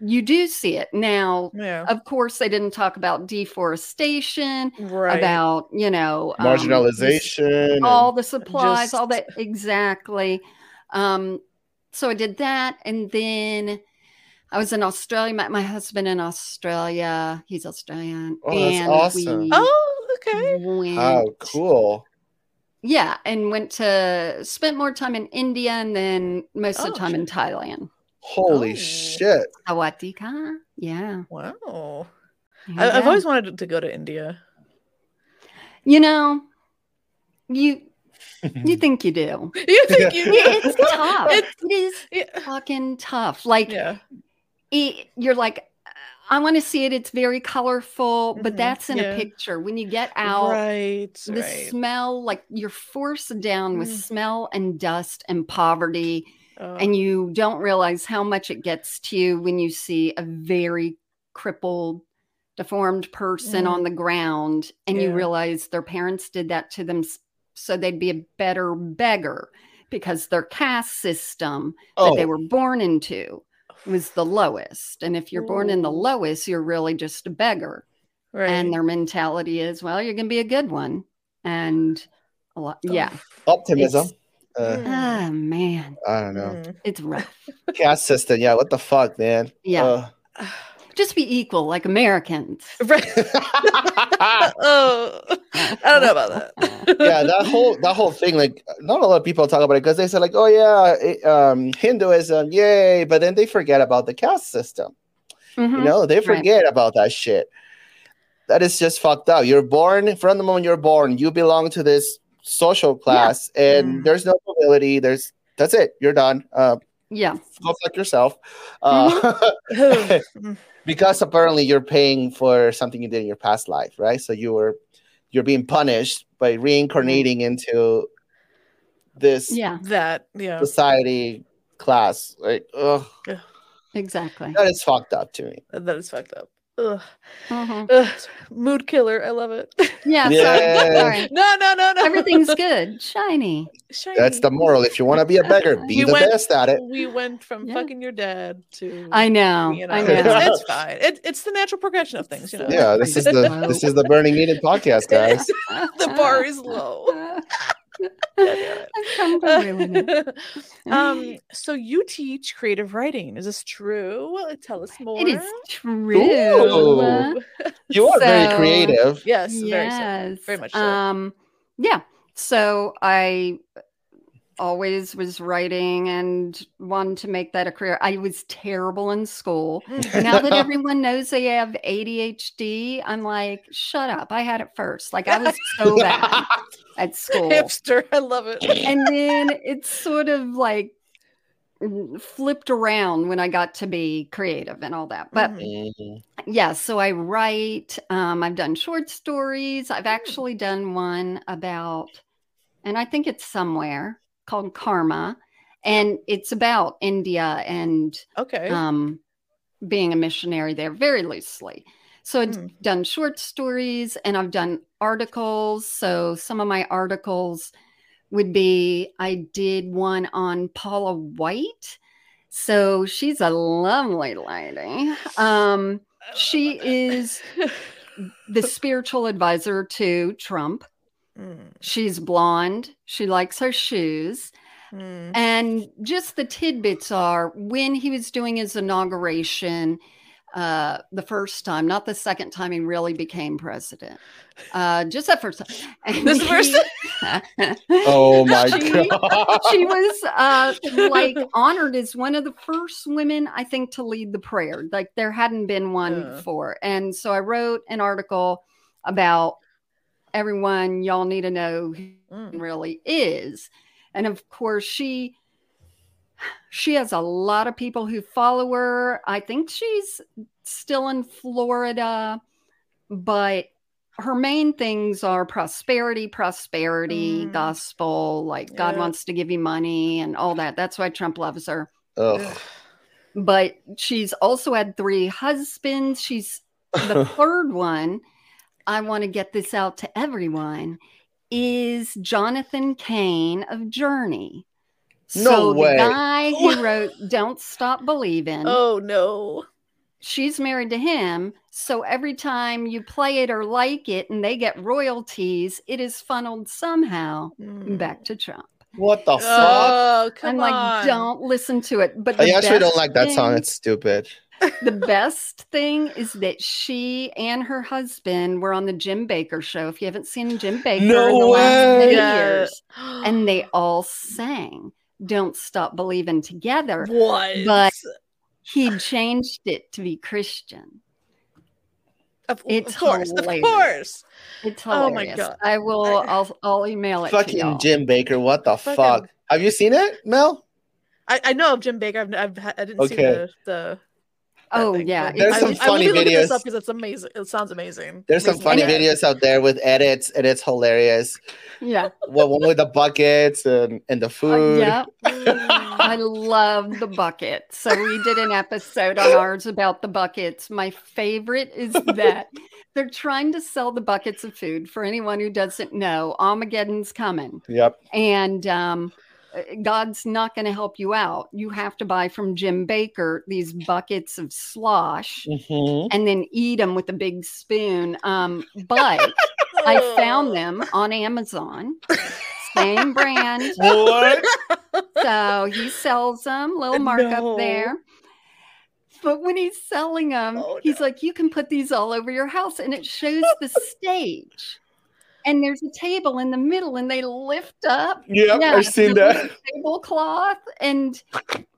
Speaker 3: you do see it. Now,
Speaker 1: yeah.
Speaker 3: of course, they didn't talk about deforestation,
Speaker 1: Right.
Speaker 3: about, you know, um, this-
Speaker 2: Marginalization.
Speaker 3: all the supplies, all that exactly. Um, so I did that, and then I was in Australia. Met my husband in Australia. He's Australian.
Speaker 2: Oh, that's
Speaker 3: and
Speaker 2: awesome.
Speaker 3: we
Speaker 1: Oh, okay.
Speaker 3: went,
Speaker 2: How cool.
Speaker 3: yeah, and went to spent more time in India, and then most of
Speaker 1: Oh,
Speaker 3: the time in. Thailand.
Speaker 2: Holy
Speaker 1: Oh.
Speaker 2: shit.
Speaker 3: Sawatika, yeah.
Speaker 1: Wow.
Speaker 3: There
Speaker 1: I, I've always wanted to go to India.
Speaker 3: you know, you you think you do.
Speaker 1: You think you?
Speaker 3: Yeah, it's tough.
Speaker 1: It's-
Speaker 3: it is
Speaker 1: yeah.
Speaker 3: fucking tough. Like
Speaker 1: yeah.
Speaker 3: It, you're like, I want to see it. It's very colorful, but
Speaker 1: Mhm,
Speaker 3: that's in
Speaker 1: yeah.
Speaker 3: a picture. When you get out,
Speaker 1: Right.
Speaker 3: the
Speaker 1: right.
Speaker 3: smell, like you're forced down with
Speaker 1: Mm.
Speaker 3: smell and dust and poverty,
Speaker 1: Oh,
Speaker 3: and you don't realize how much it gets to you when you see a very crippled, deformed person
Speaker 1: Mm.
Speaker 3: on the ground, and you realize their parents did that to them so they'd be a better beggar because their caste system that
Speaker 2: Oh,
Speaker 3: they were born into was the lowest. And if you're born in the lowest, you're really just a beggar.
Speaker 1: right.
Speaker 3: And their mentality is, well, you're going to be a good one. And a lot, yeah.
Speaker 2: optimism. Uh.
Speaker 3: Oh, man.
Speaker 2: I don't know.
Speaker 1: Mm.
Speaker 3: It's rough.
Speaker 2: Caste system. Yeah. What the fuck, man?
Speaker 3: Yeah.
Speaker 2: Uh,
Speaker 3: Just be equal like Americans.
Speaker 1: Right. oh, I don't know about that.
Speaker 2: yeah, that whole that whole thing, like not a lot of people talk about it because they say like, oh yeah, it, um, Hinduism, yay, but then they forget about the caste system. You
Speaker 3: Mhm.
Speaker 2: know, they
Speaker 3: Right.
Speaker 2: forget about that shit. That is just fucked up. You're born from the moment you're born, you belong to this social class, and
Speaker 1: Mm.
Speaker 2: there's no mobility. There's that's it. You're done. Uh,
Speaker 3: Yeah.
Speaker 2: go fuck yourself. Uh,
Speaker 1: Mm.
Speaker 2: Because apparently you're paying for something you did in your past life, right? So you were you're being punished by reincarnating mm-hmm. into this
Speaker 3: Yeah.
Speaker 1: that yeah.
Speaker 2: society class. Like, ugh,
Speaker 3: Exactly.
Speaker 2: that is fucked up to me.
Speaker 1: That is fucked up. Ugh.
Speaker 3: Mhm.
Speaker 1: Ugh. Mood killer. I love it.
Speaker 3: Yeah.
Speaker 2: Yeah.
Speaker 3: So, sorry.
Speaker 1: no, no, no, no.
Speaker 3: Everything's good. Shiny.
Speaker 1: Shiny.
Speaker 2: That's the moral. If you want to be a beggar, be
Speaker 1: You
Speaker 2: the
Speaker 1: went-
Speaker 2: best at it.
Speaker 1: We went from
Speaker 3: Yeah.
Speaker 1: fucking your dad to.
Speaker 3: I know.
Speaker 1: you know,
Speaker 3: I
Speaker 1: it's,
Speaker 3: know.
Speaker 1: it's fine. It, it's the natural progression of things, you know.
Speaker 2: Yeah, this is the this is the Burning Eden podcast, guys.
Speaker 1: the bar is low.
Speaker 3: I've come to ruin it.
Speaker 1: um, so you teach creative writing. Is this true? Tell us more.
Speaker 3: It is true.
Speaker 2: Ooh. You are very creative.
Speaker 1: Yes, very so.
Speaker 3: yes.
Speaker 1: Very much so.
Speaker 3: Um, yeah. So I always was writing and wanted to make that a career. I was terrible in school. Now that everyone knows they have ADHD, I'm like, shut up. I had it first. Like I was so bad at school.
Speaker 1: Hipster. I love it.
Speaker 3: and then it's sort of like flipped around when I got to be creative and all that. But
Speaker 1: Mhm.
Speaker 2: Mhm.
Speaker 3: yeah, so I write. Um, I've done short stories.
Speaker 1: Hmm.
Speaker 3: I've actually done one about, and I think it's somewhere called Karma, and it's about India and
Speaker 1: Okay.
Speaker 3: um, being a missionary there, very loosely. So I've
Speaker 1: Hmm.
Speaker 3: done short stories and I've done articles. So some of my articles would be I did one on Paula White. So she's a lovely lady. Um, she is the spiritual advisor to Trump.
Speaker 1: Mm,
Speaker 3: She's blonde. She likes her shoes.
Speaker 1: mm.
Speaker 3: And just the tidbits are when he was doing his inauguration uh, the first time, not the second time he really became president, uh, just that first time. And
Speaker 1: This first
Speaker 3: he-
Speaker 2: Oh my
Speaker 3: She-
Speaker 2: god.
Speaker 3: she was uh, like honored as one of the first women, I think, to lead the prayer. Like there hadn't been one
Speaker 1: Yeah.
Speaker 3: before. And so I wrote an article about everyone, y'all need to know who
Speaker 1: Mm.
Speaker 3: really is. And of course, she she has a lot of people who follow her. I think she's still in Florida, but her main things are prosperity, prosperity,
Speaker 1: Mm.
Speaker 3: gospel, like God wants to give you money and all that. That's why Trump loves her.
Speaker 2: Ugh.
Speaker 3: But she's also had three husbands. She's the third one. I want to get this out to everyone is Jonathan Cain of Journey.
Speaker 2: No
Speaker 3: so
Speaker 2: way.
Speaker 3: the guy who wrote Don't Stop Believing,
Speaker 1: Oh no.
Speaker 3: she's married to him. So every time you play it or like it and they get royalties, it is funneled somehow
Speaker 1: Mm.
Speaker 3: back to Trump.
Speaker 2: What the fuck?
Speaker 1: Oh, come
Speaker 3: I'm like,
Speaker 1: on.
Speaker 3: don't listen to it. But
Speaker 2: I actually don't like that song. It's stupid.
Speaker 3: The best thing is that she and her husband were on the Jim Bakker show. If you haven't seen Jim Bakker
Speaker 2: No
Speaker 3: in the last
Speaker 2: way.
Speaker 3: many
Speaker 1: Yeah.
Speaker 3: years, and they all sang "Don't Stop Believing" together.
Speaker 1: what?
Speaker 3: But- He changed it to be Christian.
Speaker 1: of,
Speaker 3: it's
Speaker 1: of course, of
Speaker 3: hilarious.
Speaker 1: course.
Speaker 3: It's
Speaker 1: Oh my. God.
Speaker 3: I will.
Speaker 1: I-
Speaker 3: I'll. I'll email it. to
Speaker 2: Fucking
Speaker 3: y'all.
Speaker 2: Jim Bakker. What the
Speaker 1: Fucking-
Speaker 2: fuck? Have you seen it, Mel?
Speaker 1: I, I know of Jim Bakker. I've, I've ha- I didn't see
Speaker 2: Okay.
Speaker 1: the the. That
Speaker 3: Oh,
Speaker 1: thing,
Speaker 3: yeah,
Speaker 2: There's
Speaker 1: I,
Speaker 2: some
Speaker 1: I
Speaker 2: funny
Speaker 1: will look this
Speaker 2: videos.
Speaker 1: up because it's amazing. It sounds amazing.
Speaker 2: There's some funny
Speaker 3: And it-
Speaker 2: videos out there with edits, and it's hilarious.
Speaker 3: Yeah.
Speaker 2: Well, one with the buckets and, and the
Speaker 3: Uh,
Speaker 2: food.
Speaker 3: yeah.
Speaker 1: Mm.
Speaker 3: I love the bucket. So we did an episode on ours about the buckets. My favorite is that they're trying to sell the buckets of food. For anyone who doesn't know, Armageddon's coming,
Speaker 2: Yep.
Speaker 3: and um, uh, God's not going to help you out. You have to buy from Jim Bakker these buckets of slosh
Speaker 2: Mhm.
Speaker 3: and then eat them with a big spoon. Um, but I found them on Amazon, same brand.
Speaker 2: What?
Speaker 3: So he sells them, little markup
Speaker 1: No.
Speaker 3: there. But when he's selling them,
Speaker 1: Oh,
Speaker 3: he's like, you can put these all over your house. And it shows the stage. And there's a table in the middle, and they lift up.
Speaker 2: Yep,
Speaker 3: Yeah,
Speaker 2: I've seen that.
Speaker 3: Tablecloth. And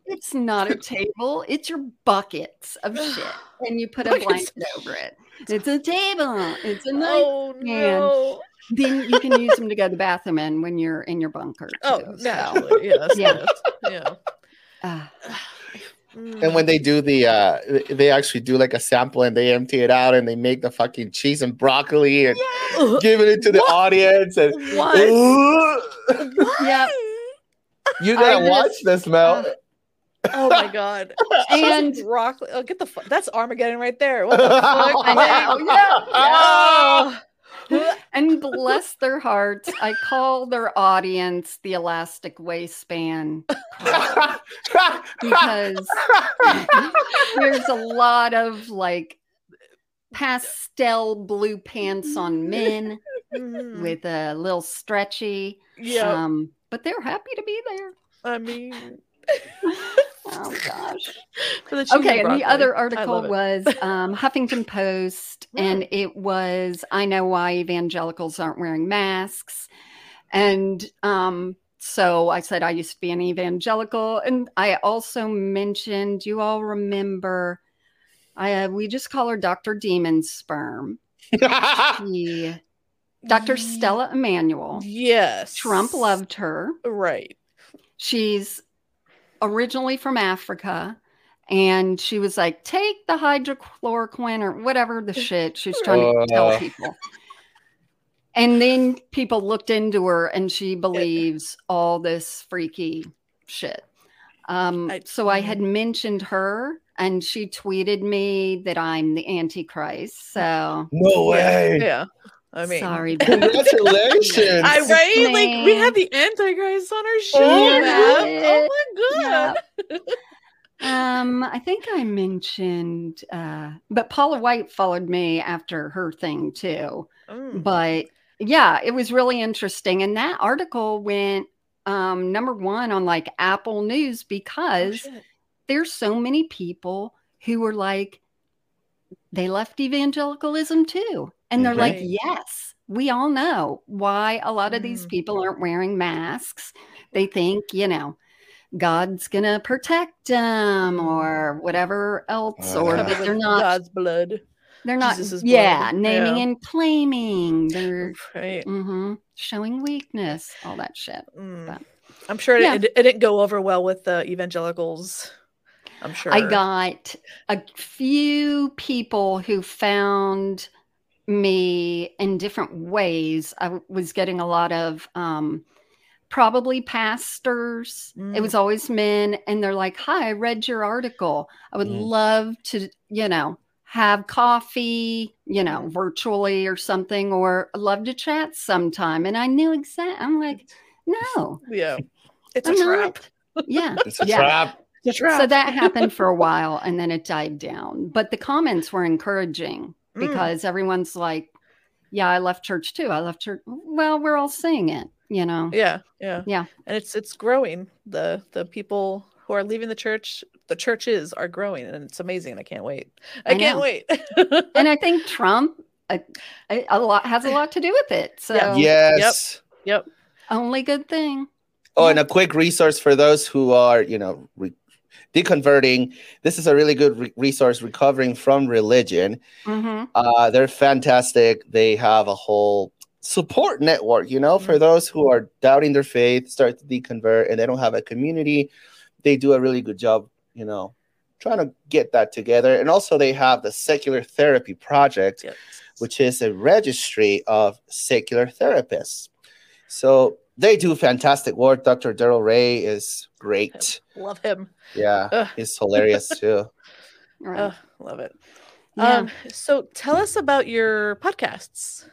Speaker 3: it's not a table, it's your buckets of shit. And you put a blanket over it. It's a table. It's a.
Speaker 1: Oh no.
Speaker 3: Then you can use them to go to the bathroom in when you're in your bunker.
Speaker 1: Oh,
Speaker 3: too, so.
Speaker 1: Yes.
Speaker 3: Yeah.
Speaker 1: yes, Yeah.
Speaker 3: Ah. Ah.
Speaker 2: And when they do the, uh, they actually do like a sample and they empty it out and they make the fucking cheese and broccoli and
Speaker 1: Ugh,
Speaker 2: give it to the
Speaker 1: What?
Speaker 2: audience. And
Speaker 1: what?
Speaker 2: Ugh.
Speaker 3: Yep.
Speaker 2: you
Speaker 3: I
Speaker 2: gotta
Speaker 3: just-
Speaker 2: watch this, Mel.
Speaker 3: uh,
Speaker 1: Oh my god.
Speaker 3: And
Speaker 1: broccoli, oh, get the fuck that's Armageddon right there. What the fuck?
Speaker 3: I know, yeah,
Speaker 1: Oh.
Speaker 3: And bless their hearts, I call their audience the elastic waistband because there's a lot of like pastel blue pants on men
Speaker 1: Mhm.
Speaker 3: with a little stretchy.
Speaker 1: yeah.
Speaker 3: Um, but they're happy to be there.
Speaker 1: I mean
Speaker 3: Oh gosh. Okay, and the other article was um, Huffington Post, and it was I know why evangelicals aren't wearing masks, and um, so I said I used to be an evangelical, and I also mentioned you all remember, I uh, we just call her Doctor Demon Sperm, She- Doctor Stella Immanuel.
Speaker 1: Yes.
Speaker 3: Trump loved her.
Speaker 1: Right.
Speaker 3: She's originally from Africa. And she was like, take the hydrochloroquine or whatever the shit she was trying to tell people. And then people looked into her and she believes all this freaky shit. Um, so I had mentioned her and she tweeted me that I'm the Antichrist. So
Speaker 2: no way.
Speaker 1: Yeah. I mean
Speaker 3: sorry.
Speaker 2: Congratulations.
Speaker 1: I right like we
Speaker 3: Man.
Speaker 1: had the Antichrist on our show.
Speaker 2: Oh,
Speaker 3: yeah.
Speaker 1: Oh my god.
Speaker 3: Um, I think I mentioned, uh, but Paula White followed me after her thing too.
Speaker 1: Mm.
Speaker 3: But yeah, it was really interesting. And that article went um, number one on like Apple News
Speaker 1: Oh,
Speaker 3: because
Speaker 1: shit.
Speaker 3: there's so many people who were like, they left evangelicalism too. And they're like, yes, we all know why a lot of these
Speaker 1: Mm.
Speaker 3: people aren't wearing masks. They think, you know, God's going to protect them or whatever else, or
Speaker 2: Uh.
Speaker 3: that they're not,
Speaker 1: God's blood.
Speaker 3: they're not,
Speaker 1: Jesus'
Speaker 3: yeah,
Speaker 1: blood.
Speaker 3: naming
Speaker 1: Yeah.
Speaker 3: and claiming. They're
Speaker 1: Right.
Speaker 3: mm-hmm, showing weakness, all that shit.
Speaker 1: Mm.
Speaker 3: But-
Speaker 1: I'm sure
Speaker 3: Yeah.
Speaker 1: it, it, it didn't go over well with the evangelicals. I'm sure.
Speaker 3: I got a few people who found me in different ways. I was getting a lot of um, probably pastors. It
Speaker 1: Mm.
Speaker 3: was always men, and they're like, "Hi, I read your article. I would
Speaker 2: Mm.
Speaker 3: love to, you know." Have coffee, you know, virtually or something, or love to chat sometime. And I knew exactly. I'm like, no,
Speaker 1: Yeah. It's a
Speaker 3: I'm
Speaker 1: trap.
Speaker 3: not. Yeah,
Speaker 2: It's a
Speaker 3: Yeah.
Speaker 2: trap.
Speaker 1: It's a trap.
Speaker 3: so that happened for a while and then it died down. But the comments were encouraging
Speaker 1: Mm.
Speaker 3: because everyone's like, yeah, I left church too. I left church. Well, we're all seeing it, you know.
Speaker 1: Yeah, yeah,
Speaker 3: Yeah.
Speaker 1: And it's it's growing. The the people who are leaving the church, the churches are growing, and it's amazing. I can't wait. I,
Speaker 3: I
Speaker 1: can't
Speaker 3: know.
Speaker 1: wait.
Speaker 3: And I think Trump a, a, a lot has a lot to do with it. So
Speaker 1: Yeah.
Speaker 2: Yes.
Speaker 1: yep.
Speaker 3: only good thing.
Speaker 2: Oh, and a quick resource for those who are, you know, re- deconverting. This is a really good re- resource recovering from religion.
Speaker 3: hmm
Speaker 2: Uh, they're fantastic. They have a whole support network, you know, for
Speaker 1: Mhm.
Speaker 2: those who are doubting their faith, start to deconvert, and they don't have a community. They do a really good job, you know, trying to get that together. And also, they have the Secular Therapy Project,
Speaker 1: Yep.
Speaker 2: which is a registry of secular therapists. So they do fantastic work. Dr. Darrel Ray is great.
Speaker 1: Love him.
Speaker 2: Yeah,
Speaker 1: Ugh.
Speaker 2: he's hilarious too.
Speaker 3: Right.
Speaker 1: Ugh, love it.
Speaker 3: Yeah.
Speaker 1: Um, so tell us about your podcasts.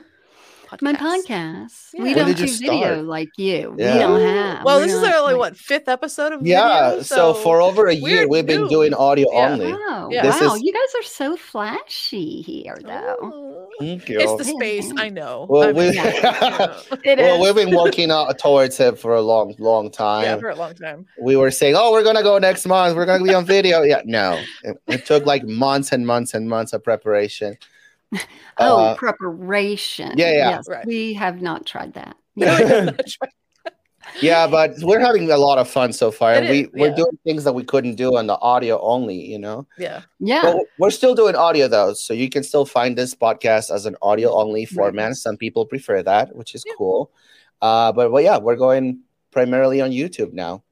Speaker 3: My podcast.
Speaker 1: Yeah.
Speaker 3: We
Speaker 1: When
Speaker 3: don't do video
Speaker 2: start?
Speaker 3: like you.
Speaker 2: Yeah.
Speaker 3: We don't have.
Speaker 1: Well,
Speaker 3: we're
Speaker 1: this is our only
Speaker 3: like-
Speaker 1: what fifth episode of
Speaker 2: Yeah,
Speaker 1: video,
Speaker 2: so, for over a year, we've been
Speaker 1: new.
Speaker 2: doing audio
Speaker 1: Yeah.
Speaker 2: only.
Speaker 3: Wow,
Speaker 1: Yeah.
Speaker 2: This
Speaker 3: wow.
Speaker 2: is-
Speaker 3: You guys are so flashy here, though.
Speaker 1: Ooh.
Speaker 2: Thank you.
Speaker 1: It's the space. I know.
Speaker 2: Well,
Speaker 1: I
Speaker 2: we-
Speaker 1: mean, you know.
Speaker 3: It
Speaker 2: well,
Speaker 3: is.
Speaker 2: we've been working out towards it for a long, long time.
Speaker 1: yeah, for a long time.
Speaker 2: we were saying, "Oh, we're gonna go next month. We're gonna be on video." yeah, no, it, it took like months and months and months of preparation.
Speaker 3: Oh,
Speaker 2: Uh,
Speaker 3: preparation.
Speaker 2: yeah, yeah.
Speaker 3: Yes,
Speaker 1: Right.
Speaker 3: we have not tried that.
Speaker 2: Yeah. yeah, but we're having a lot of fun so far, and
Speaker 1: It
Speaker 2: we
Speaker 1: is,
Speaker 2: we're
Speaker 1: yeah.
Speaker 2: doing things that we couldn't do on the audio only. You know,
Speaker 1: yeah.
Speaker 3: Yeah.
Speaker 2: but we're still doing audio though, so you can still find this podcast as an audio only format. Some people prefer that, which is
Speaker 1: Yeah.
Speaker 2: cool. Uh, but well, yeah, we're going primarily on YouTube now.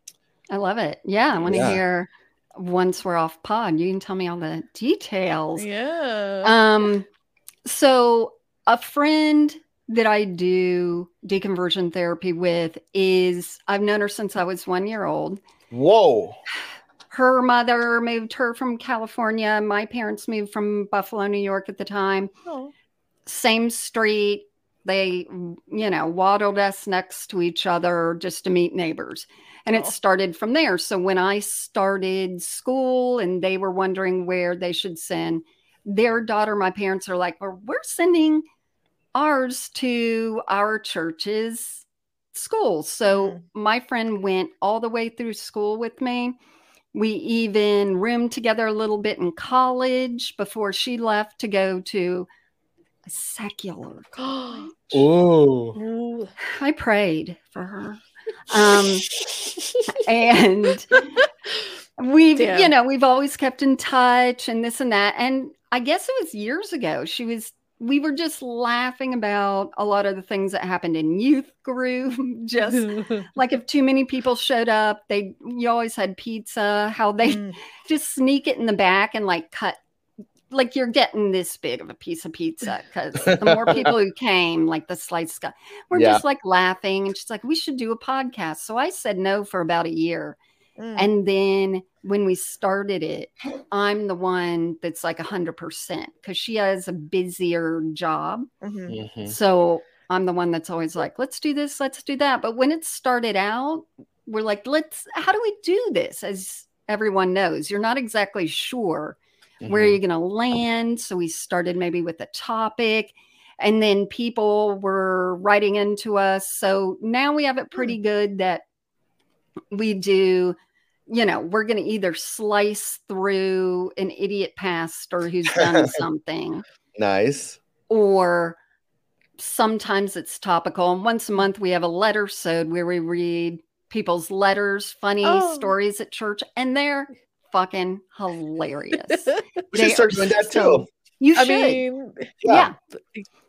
Speaker 3: I love it. Yeah. I want to
Speaker 2: Yeah.
Speaker 3: hear once we're off pod. You can tell me all the details.
Speaker 1: Yeah.
Speaker 3: Um, so a friend that I do deconversion therapy with is I've known her since I was one year old.
Speaker 2: Whoa!
Speaker 3: her mother moved her from California. My parents moved from Buffalo, New York at the time.
Speaker 1: Oh.
Speaker 3: Same street. They, you know, waddled us next to each other just to meet neighbors. And it
Speaker 1: Oh.
Speaker 3: started from there. So when I started school and they were wondering where they should send their daughter, my parents are like, well, we're sending ours to our church's school. So
Speaker 1: Mm.
Speaker 3: my friend went all the way through school with me. We even roomed together a little bit in college before she left to go to a secular college.
Speaker 2: Ooh.
Speaker 1: Ooh.
Speaker 3: I prayed for her. Um, and we've,
Speaker 1: Damn.
Speaker 3: you know, we've always kept in touch and this and that. And I guess it was years ago. She was, we were just laughing about a lot of the things that happened in youth group. just like if too many people showed up, they, you always had pizza, how they
Speaker 1: Mm.
Speaker 3: just sneak it in the back and like cut like you're getting this big of a piece of pizza because the more people who came, like the slice got, we're
Speaker 2: Yeah.
Speaker 3: just like laughing. And she's like, we should do a podcast. So I said no for about a year.
Speaker 1: Mm.
Speaker 3: And then when we started it, I'm the one that's like 100% because she has a busier job.
Speaker 1: Mhm.
Speaker 2: Mhm.
Speaker 3: So I'm the one that's always like, let's do this, let's do that. But when it started out, we're like, let's, how do we do this? As everyone knows, you're not exactly sure where
Speaker 2: Mhm.
Speaker 3: you're going to land. So we started maybe with a topic. And then people were writing into us. So now we have it pretty good that we do, you know, we're going to either slice through an idiot pastor who's done something
Speaker 2: Nice.
Speaker 3: or sometimes it's topical. And once a month, we have a letter sewed where we read people's letters, funny
Speaker 1: Oh.
Speaker 3: stories at church, and they're fucking hilarious.
Speaker 2: We
Speaker 3: They
Speaker 2: should start doing that
Speaker 3: so-
Speaker 2: too.
Speaker 3: You
Speaker 1: I
Speaker 3: should.
Speaker 1: mean,
Speaker 3: yeah.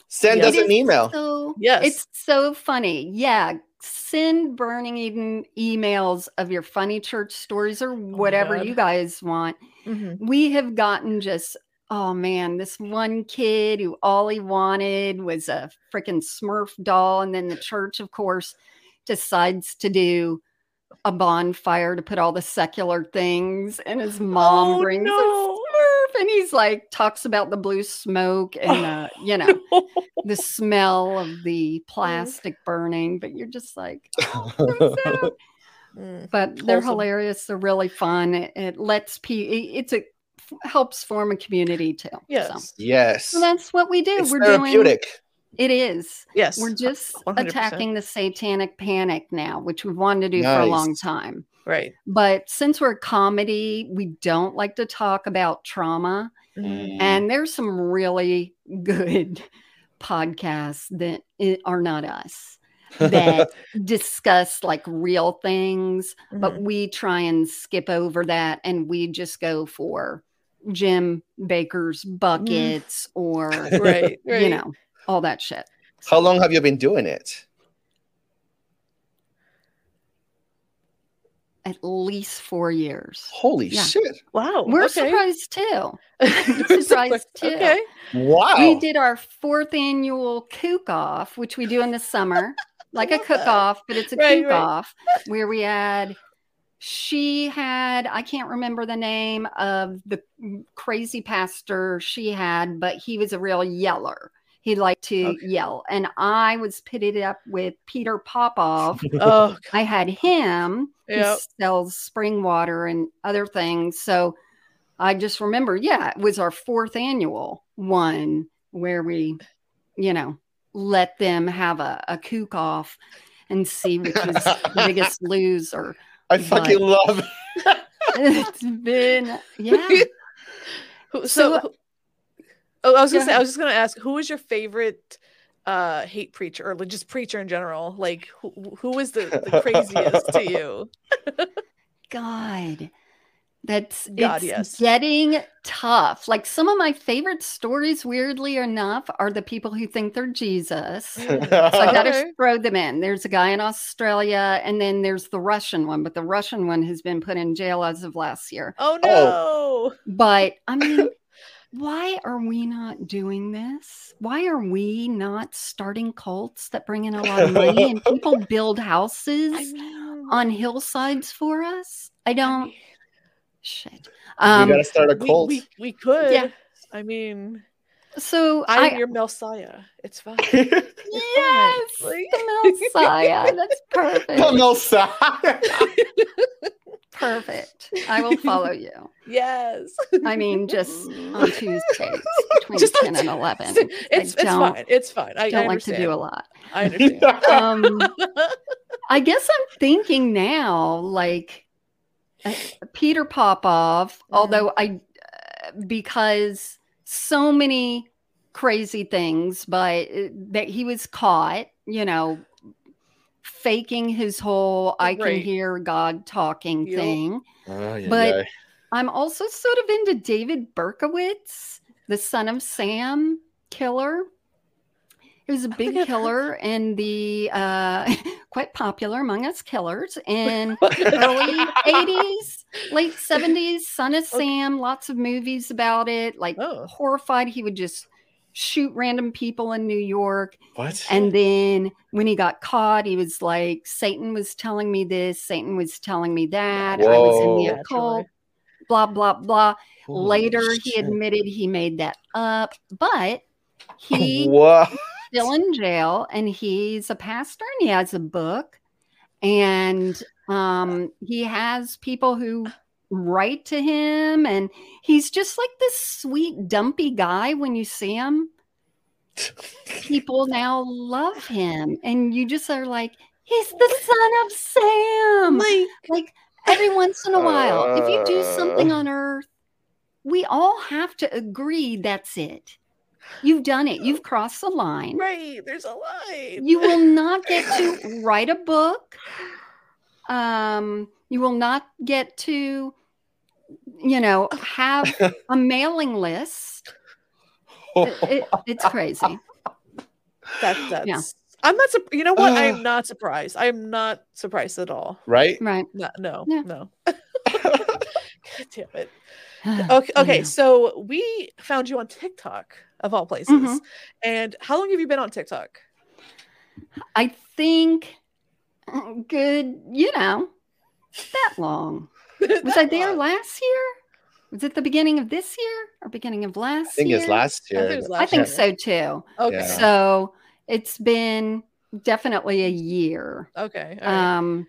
Speaker 2: Send
Speaker 1: Yeah.
Speaker 2: us an email.
Speaker 3: So,
Speaker 1: Yes.
Speaker 3: It's so funny. Yeah. Send Burning Eden emails of your funny church stories or whatever
Speaker 1: Oh
Speaker 3: you guys want.
Speaker 1: mhm.
Speaker 3: We have gotten just, oh man, this one kid who all he wanted was a freaking Smurf doll. And then the church, of course, decides to do a bonfire to put all the secular things. And his mom
Speaker 1: Oh,
Speaker 3: brings
Speaker 1: no.
Speaker 3: A and he's like, talks about the blue smoke and, uh, you know, the smell of the plastic burning. But you're just like, so sad
Speaker 1: Mm.
Speaker 3: but they're
Speaker 1: Wholesome.
Speaker 3: hilarious. They're really fun. It, it lets people. It's a helps form a community too. So,
Speaker 1: Yes.
Speaker 2: yes.
Speaker 3: so that's what we do.
Speaker 2: It's
Speaker 3: We're doing.
Speaker 2: therapeutic.
Speaker 3: It is.
Speaker 1: Yes.
Speaker 3: We're just
Speaker 1: 100%.
Speaker 3: attacking the satanic panic now, which we've wanted to do for a long time.
Speaker 1: Right.
Speaker 3: But since we're comedy, we don't like to talk about trauma.
Speaker 1: Mhm.
Speaker 3: And there's some really good podcasts that are not us that discuss like real things but
Speaker 1: Mhm.
Speaker 3: we try and skip over that and we just go for Jim Bakker's buckets or
Speaker 1: right. Right.
Speaker 3: you know all that shit.
Speaker 2: How long have you been doing it?
Speaker 3: At least four years.
Speaker 2: Holy
Speaker 3: Yeah.
Speaker 2: shit.
Speaker 1: Wow.
Speaker 3: We're
Speaker 1: okay.
Speaker 3: surprised too.
Speaker 1: We're
Speaker 3: surprised too.
Speaker 1: Okay.
Speaker 2: Wow.
Speaker 3: We did our fourth annual cook off, which we do in the summer, like a
Speaker 1: love
Speaker 3: cook off, but it's a
Speaker 1: Right,
Speaker 3: cook
Speaker 1: right.
Speaker 3: off where we had. She had, I can't remember the name of the crazy pastor she had, but he was a real yeller. He liked to
Speaker 2: Okay.
Speaker 3: yell. And I was pitted up with Peter Popoff.
Speaker 1: Oh,
Speaker 3: I had him
Speaker 1: Yep.
Speaker 3: sells spring water and other things. So I just remember, yeah, it was our fourth annual one where we, you know, let them have a, a kook off and see which is the biggest loser.
Speaker 2: I fucking love it.
Speaker 3: it's been, yeah. So,
Speaker 1: so,
Speaker 3: uh,
Speaker 1: oh, I was gonna say, I was just gonna ask, who is your favorite uh hate preacher or just preacher in general? Like, who who is the, the craziest to you?
Speaker 3: God, that's
Speaker 1: God,
Speaker 3: it's
Speaker 1: yes.
Speaker 3: getting tough. Like some of my favorite stories, weirdly enough, are the people who think they're Jesus. So I got to
Speaker 1: Okay.
Speaker 3: throw them in. There's a guy in Australia, and then there's the Russian one, but the Russian one has been put in jail as of last year.
Speaker 1: Oh no!
Speaker 3: But I mean, why are we not doing this? Why are we not starting cults that bring in a lot of money and people build houses on hillsides for us? I don't. Shit.
Speaker 2: we
Speaker 3: Um,
Speaker 2: gotta start a cult.
Speaker 1: we, we could.
Speaker 3: Yeah.
Speaker 1: I mean,
Speaker 3: so
Speaker 1: I'm
Speaker 3: I,
Speaker 1: your Messiah. It's fine.
Speaker 3: yes,
Speaker 1: Like-
Speaker 3: the Messiah. That's perfect.
Speaker 2: the Messiah.
Speaker 3: Perfect. I will follow you.
Speaker 1: yes.
Speaker 3: I mean, just on Tuesdays between
Speaker 1: Just on
Speaker 3: 10 and 11.
Speaker 1: It's it's fine. It's fine. I, I
Speaker 3: don't like to do a lot.
Speaker 1: I understand.
Speaker 3: Um, I guess I'm thinking now, like uh, Peter Popoff,
Speaker 1: Mhm.
Speaker 3: although I, uh, because so many crazy things, but uh, that he was caught, you know, faking his whole I can hear God talking
Speaker 1: Yep.
Speaker 3: thing.
Speaker 2: Oh, yeah,
Speaker 3: But-
Speaker 2: yeah.
Speaker 3: I'm also sort of into David Berkowitz, the son of Sam killer. He was a big killer and the uh, quite popular among us killers in early 80s, late 70s. Son of Sam, lots of movies about it. Like
Speaker 1: Oh.
Speaker 3: horrified, he would just shoot random people in New York.
Speaker 2: What?
Speaker 3: And then when he got caught, he was like, Satan was telling me this, Satan was telling me that. I was in the occult, blah, blah, blah.
Speaker 2: Holy
Speaker 3: Later, he admitted he made that up, but he's
Speaker 2: What?
Speaker 3: still in jail and he's a pastor and he has a book. And um, he has people who write to him, and he's just like this sweet, dumpy guy when you see him. People now love him and you just are like he's the son of sam.
Speaker 1: Like,
Speaker 3: like every once in a while if you do something
Speaker 2: Uh.
Speaker 3: on earth we all have to agree that's it. You've done it. You've crossed the line.
Speaker 1: Right, there's a line.
Speaker 3: you will not get to write a book. Um you will not get to you know have a mailing list It- it- it's crazy
Speaker 1: That, that's.
Speaker 3: Yeah.
Speaker 1: I'm not. Su- you know what? I am not surprised. I am not surprised at all.
Speaker 2: right?
Speaker 3: right
Speaker 1: No, no,
Speaker 3: Yeah.
Speaker 1: no. God damn it. Okay, okay.
Speaker 3: Yeah.
Speaker 1: So we found you on TikTok of all places.
Speaker 3: Mhm.
Speaker 1: And how long have you been on TikTok?
Speaker 3: I think uh, good, you know, that long. Was I there last year? Was it the beginning of this year or beginning of last
Speaker 2: I think
Speaker 3: year?
Speaker 2: it's last
Speaker 1: I think
Speaker 2: year.
Speaker 3: I think
Speaker 1: year.
Speaker 3: so too.
Speaker 1: Okay.
Speaker 2: Yeah.
Speaker 3: So it's been definitely a year.
Speaker 1: Okay. all right.
Speaker 3: Um,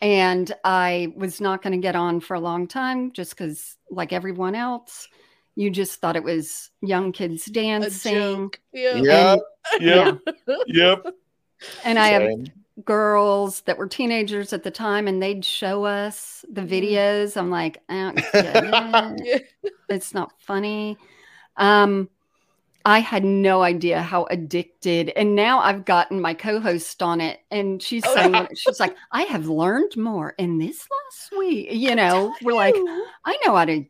Speaker 3: and I was not going to get on for a long time just because, like everyone else, you just thought it was young kids dancing.
Speaker 1: joke. Yeah.
Speaker 2: Yep.
Speaker 3: Yeah.
Speaker 2: Yep. Yep.
Speaker 3: And I have
Speaker 2: Same.
Speaker 3: Girls that were teenagers at the time and they'd show us the
Speaker 1: Mhm.
Speaker 3: videos. I'm like, I it.
Speaker 1: Yeah.
Speaker 3: it's not funny. Um, I had no idea how addicted, and now I've gotten my co-host on it, and she's
Speaker 1: Oh,
Speaker 3: saying, she's like, I have learned more in this last week. You know, we're like, I know how to,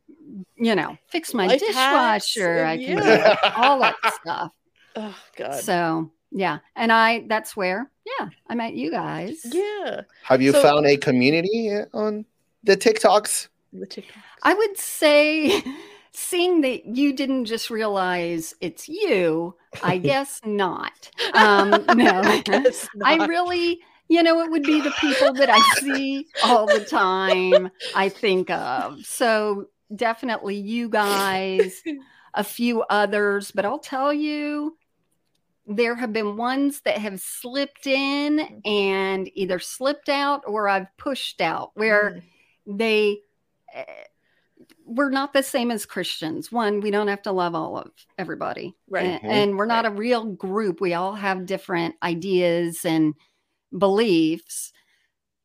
Speaker 3: you know, fix my
Speaker 1: Life
Speaker 3: dishwasher. I can
Speaker 1: yeah.
Speaker 3: do all that stuff.
Speaker 1: Oh God.
Speaker 3: So yeah, and I that's where yeah I met you guys.
Speaker 1: yeah.
Speaker 2: Have you
Speaker 1: So-
Speaker 2: found a community on the TikToks?
Speaker 1: The TikTok.
Speaker 3: I would say, seeing that you didn't just realize it's you, I guess not. Um, no,
Speaker 1: I guess
Speaker 3: I really, you know, it would be the people that I see all the time, I think of. So definitely you guys, a few others, but I'll tell you, there have been ones that have slipped in and either slipped out or I've pushed out where
Speaker 1: Mm.
Speaker 3: they eh, we're not the same as Christians. One, we don't have to love all of everybody.
Speaker 1: Right.
Speaker 3: And,
Speaker 2: Mhm.
Speaker 3: and we're not a real group. We all have different ideas and beliefs.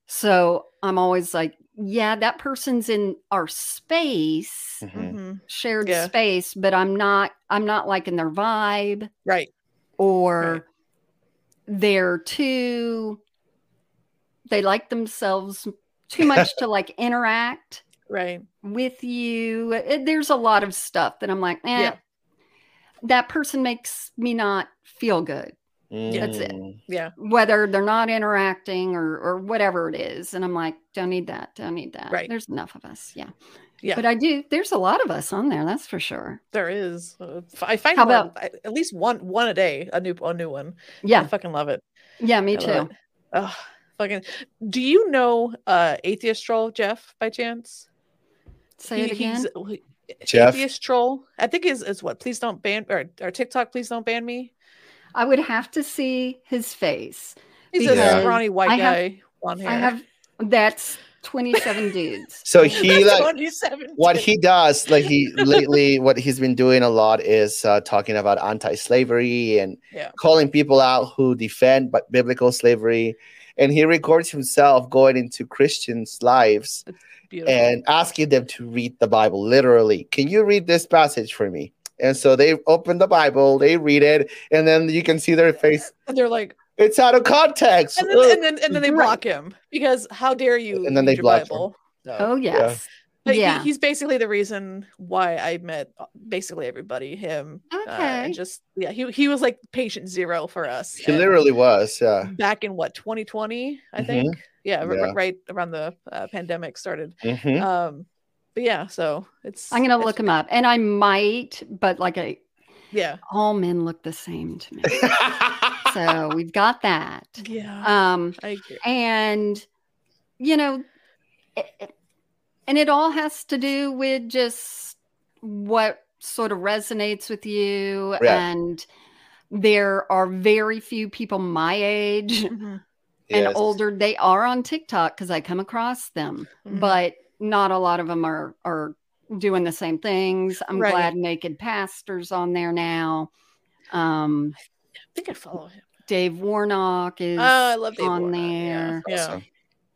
Speaker 3: So I'm always like, yeah, that person's in our space,
Speaker 2: Mhm.
Speaker 1: Mhm.
Speaker 3: shared
Speaker 1: Yeah.
Speaker 3: space, but I'm not I'm not liking their vibe
Speaker 1: Right.
Speaker 3: Or
Speaker 1: Right.
Speaker 3: they're too they like themselves too much to like interact
Speaker 1: Right.
Speaker 3: with you. There's a lot of stuff that I'm like, eh,
Speaker 1: Yeah.
Speaker 3: that person makes me not feel good, That's it.
Speaker 2: Mm.
Speaker 1: Yeah.
Speaker 3: whether they're not interacting or or whatever it is. And I'm like, don't need that, don't need that.
Speaker 1: Right.
Speaker 3: There's enough of us. Yeah.
Speaker 1: Yeah.
Speaker 3: But I do, there's a lot of us on there, that's for sure.
Speaker 1: There is. Uh, f- I find
Speaker 3: How about-
Speaker 1: I- at least one one a day, a new a new one. I
Speaker 3: Yeah.
Speaker 1: fucking love it.
Speaker 3: Yeah, me
Speaker 1: I
Speaker 3: too.
Speaker 1: Oh, fucking. Do you know uh Atheist Troll Jeff by chance?
Speaker 3: Say it again.
Speaker 1: he's
Speaker 2: Jeff?
Speaker 1: atheist troll. I think is is what. Please don't ban or, or TikTok. Please don't ban me.
Speaker 3: I would have to see his face.
Speaker 1: He's
Speaker 3: Because
Speaker 1: a scrawny white
Speaker 3: I have-
Speaker 1: guy. blonde hair.
Speaker 3: I have that's 27 dudes.
Speaker 2: So he like
Speaker 1: 27
Speaker 2: what he does like he lately what he's been doing a lot is uh, talking about anti-slavery and
Speaker 1: Yeah.
Speaker 2: calling people out who defend bi- biblical slavery. And he records himself going into christians lives and asking them to read the bible literally. Can you read this passage for me? And so they open the bible they read it and then you can see their face.
Speaker 1: And they're like,
Speaker 2: it's out of context
Speaker 1: and then,
Speaker 2: Ugh.
Speaker 1: and then and then they
Speaker 3: Right.
Speaker 1: block him because how dare you?
Speaker 2: And then they
Speaker 1: your
Speaker 2: block him.
Speaker 1: Bible. So-
Speaker 3: Oh yes.
Speaker 1: But he-
Speaker 3: yeah.
Speaker 1: he's basically the reason why I met uh, basically everybody. Him, uh,
Speaker 3: Okay.
Speaker 1: and just yeah, he he was like patient zero for us.
Speaker 2: he literally was yeah
Speaker 1: back in what 2020, I
Speaker 2: Mhm.
Speaker 1: think. Yeah, r- right around the uh, pandemic started.
Speaker 2: Mhm.
Speaker 1: Um, but yeah, so it's
Speaker 3: I'm gonna
Speaker 1: it's-
Speaker 3: look him up, and I might, but like I,
Speaker 1: Yeah,
Speaker 3: all men look the same to me. so we've got that.
Speaker 1: yeah,
Speaker 3: Um,
Speaker 1: I agree.
Speaker 3: and you know, it, it- and it all has to do with just what sort of resonates with you,
Speaker 2: Yeah.
Speaker 3: and there are very few people my age
Speaker 1: Mhm,
Speaker 3: and
Speaker 2: Yes.
Speaker 3: older they are on tiktok because i come across them
Speaker 1: mhm.
Speaker 3: but not a lot of them are are doing the same things i'm
Speaker 1: Right.
Speaker 3: glad naked pastors on there now um
Speaker 1: I think I follow him.
Speaker 3: dave warnock is
Speaker 1: Oh, I love Dave
Speaker 3: on
Speaker 1: Warnock,
Speaker 3: there
Speaker 1: Yeah,
Speaker 2: Awesome.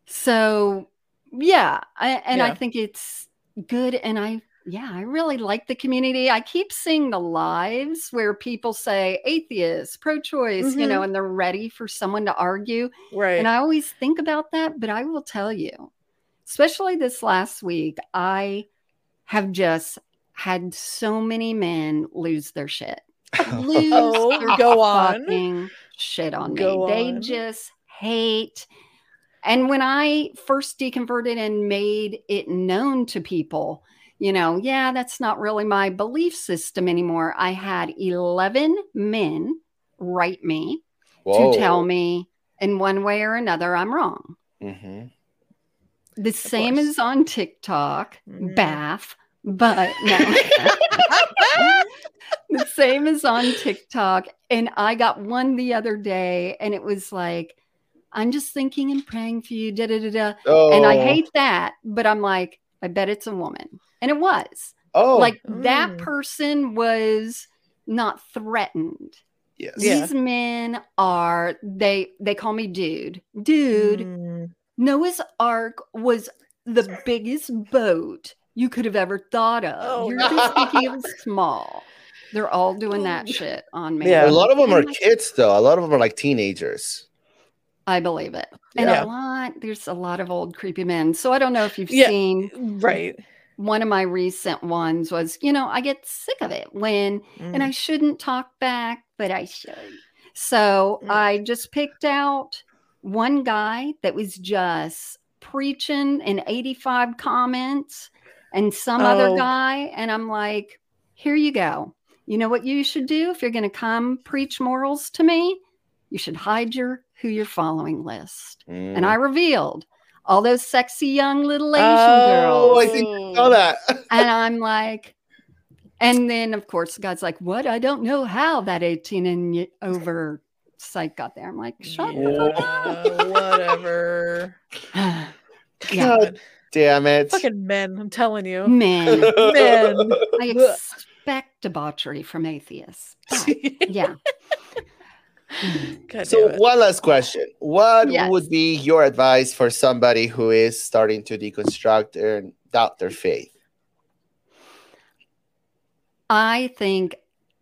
Speaker 3: so yeah I, and i think it's good and i yeah i really like the community i keep seeing the lives where people say atheist pro-choice you
Speaker 1: Mhm.
Speaker 3: know and they're ready for someone to argue
Speaker 1: right.
Speaker 3: and I always think about that, but I will tell you, especially this last week, I have just had so many men lose their shit. Lose
Speaker 1: Oh,
Speaker 3: their
Speaker 1: go on.
Speaker 3: fucking shit on me.
Speaker 1: Go
Speaker 3: They just hate. And when I first deconverted and made it known to people, you know, yeah, that's not really my belief system anymore. I had 11 men write me
Speaker 2: Whoa.
Speaker 3: to tell me in one way or another I'm wrong.
Speaker 2: Mhm.
Speaker 3: The same
Speaker 1: course.
Speaker 3: is on TikTok,
Speaker 1: Mhm.
Speaker 3: Baph, but no. the same is on TikTok. And I got one the other day, and it was like, I'm just thinking and praying for you, da da da da.
Speaker 2: Oh.
Speaker 3: And I hate that, but I'm like, I bet it's a woman. And it was.
Speaker 2: Oh,
Speaker 3: like that
Speaker 1: Mm.
Speaker 3: person was not threatened.
Speaker 2: yes.
Speaker 1: Yeah.
Speaker 3: These men are they they call me dude. Dude,
Speaker 1: Mm,
Speaker 3: Noah's Ark was the biggest boat you could have ever thought of.
Speaker 1: Oh,
Speaker 3: You're
Speaker 2: no.
Speaker 3: just thinking it was small. They're all doing that shit on me.
Speaker 1: Yeah.
Speaker 2: A lot of them are kids, though. A lot of them are like teenagers.
Speaker 3: I believe it. And
Speaker 1: Yeah.
Speaker 3: a lot, there's a lot of old creepy men. So I don't know if you've
Speaker 1: Yeah.
Speaker 3: seen
Speaker 1: right.
Speaker 3: one of my recent ones was, you know, I get sick of it when and
Speaker 1: Mm.
Speaker 3: I shouldn't talk back, but I should. So
Speaker 1: Mm.
Speaker 3: I just picked out one guy that was just preaching in 85 comments and some other
Speaker 1: Oh.
Speaker 3: guy. And I'm like, here you go. You know what you should do if you're going to come preach morals to me? You should hide your who you're following list. And
Speaker 2: Mm.
Speaker 3: I revealed all those sexy young little Asian
Speaker 2: Oh,
Speaker 3: girls Oh,
Speaker 2: I think I saw that.
Speaker 3: and I'm like, and then of course God's like, "What? I don't know how that 18 and over site got there." I'm like, "Shut
Speaker 1: Yeah, whatever.
Speaker 3: up." yeah,
Speaker 2: God damn it.
Speaker 1: Fucking men, I'm telling you.
Speaker 3: men,
Speaker 1: Men.
Speaker 3: I expect debauchery from atheists. yeah,
Speaker 1: God
Speaker 2: So one last question. What
Speaker 3: Yes.
Speaker 2: would be your advice for somebody who is starting to deconstruct and doubt their faith?
Speaker 3: I think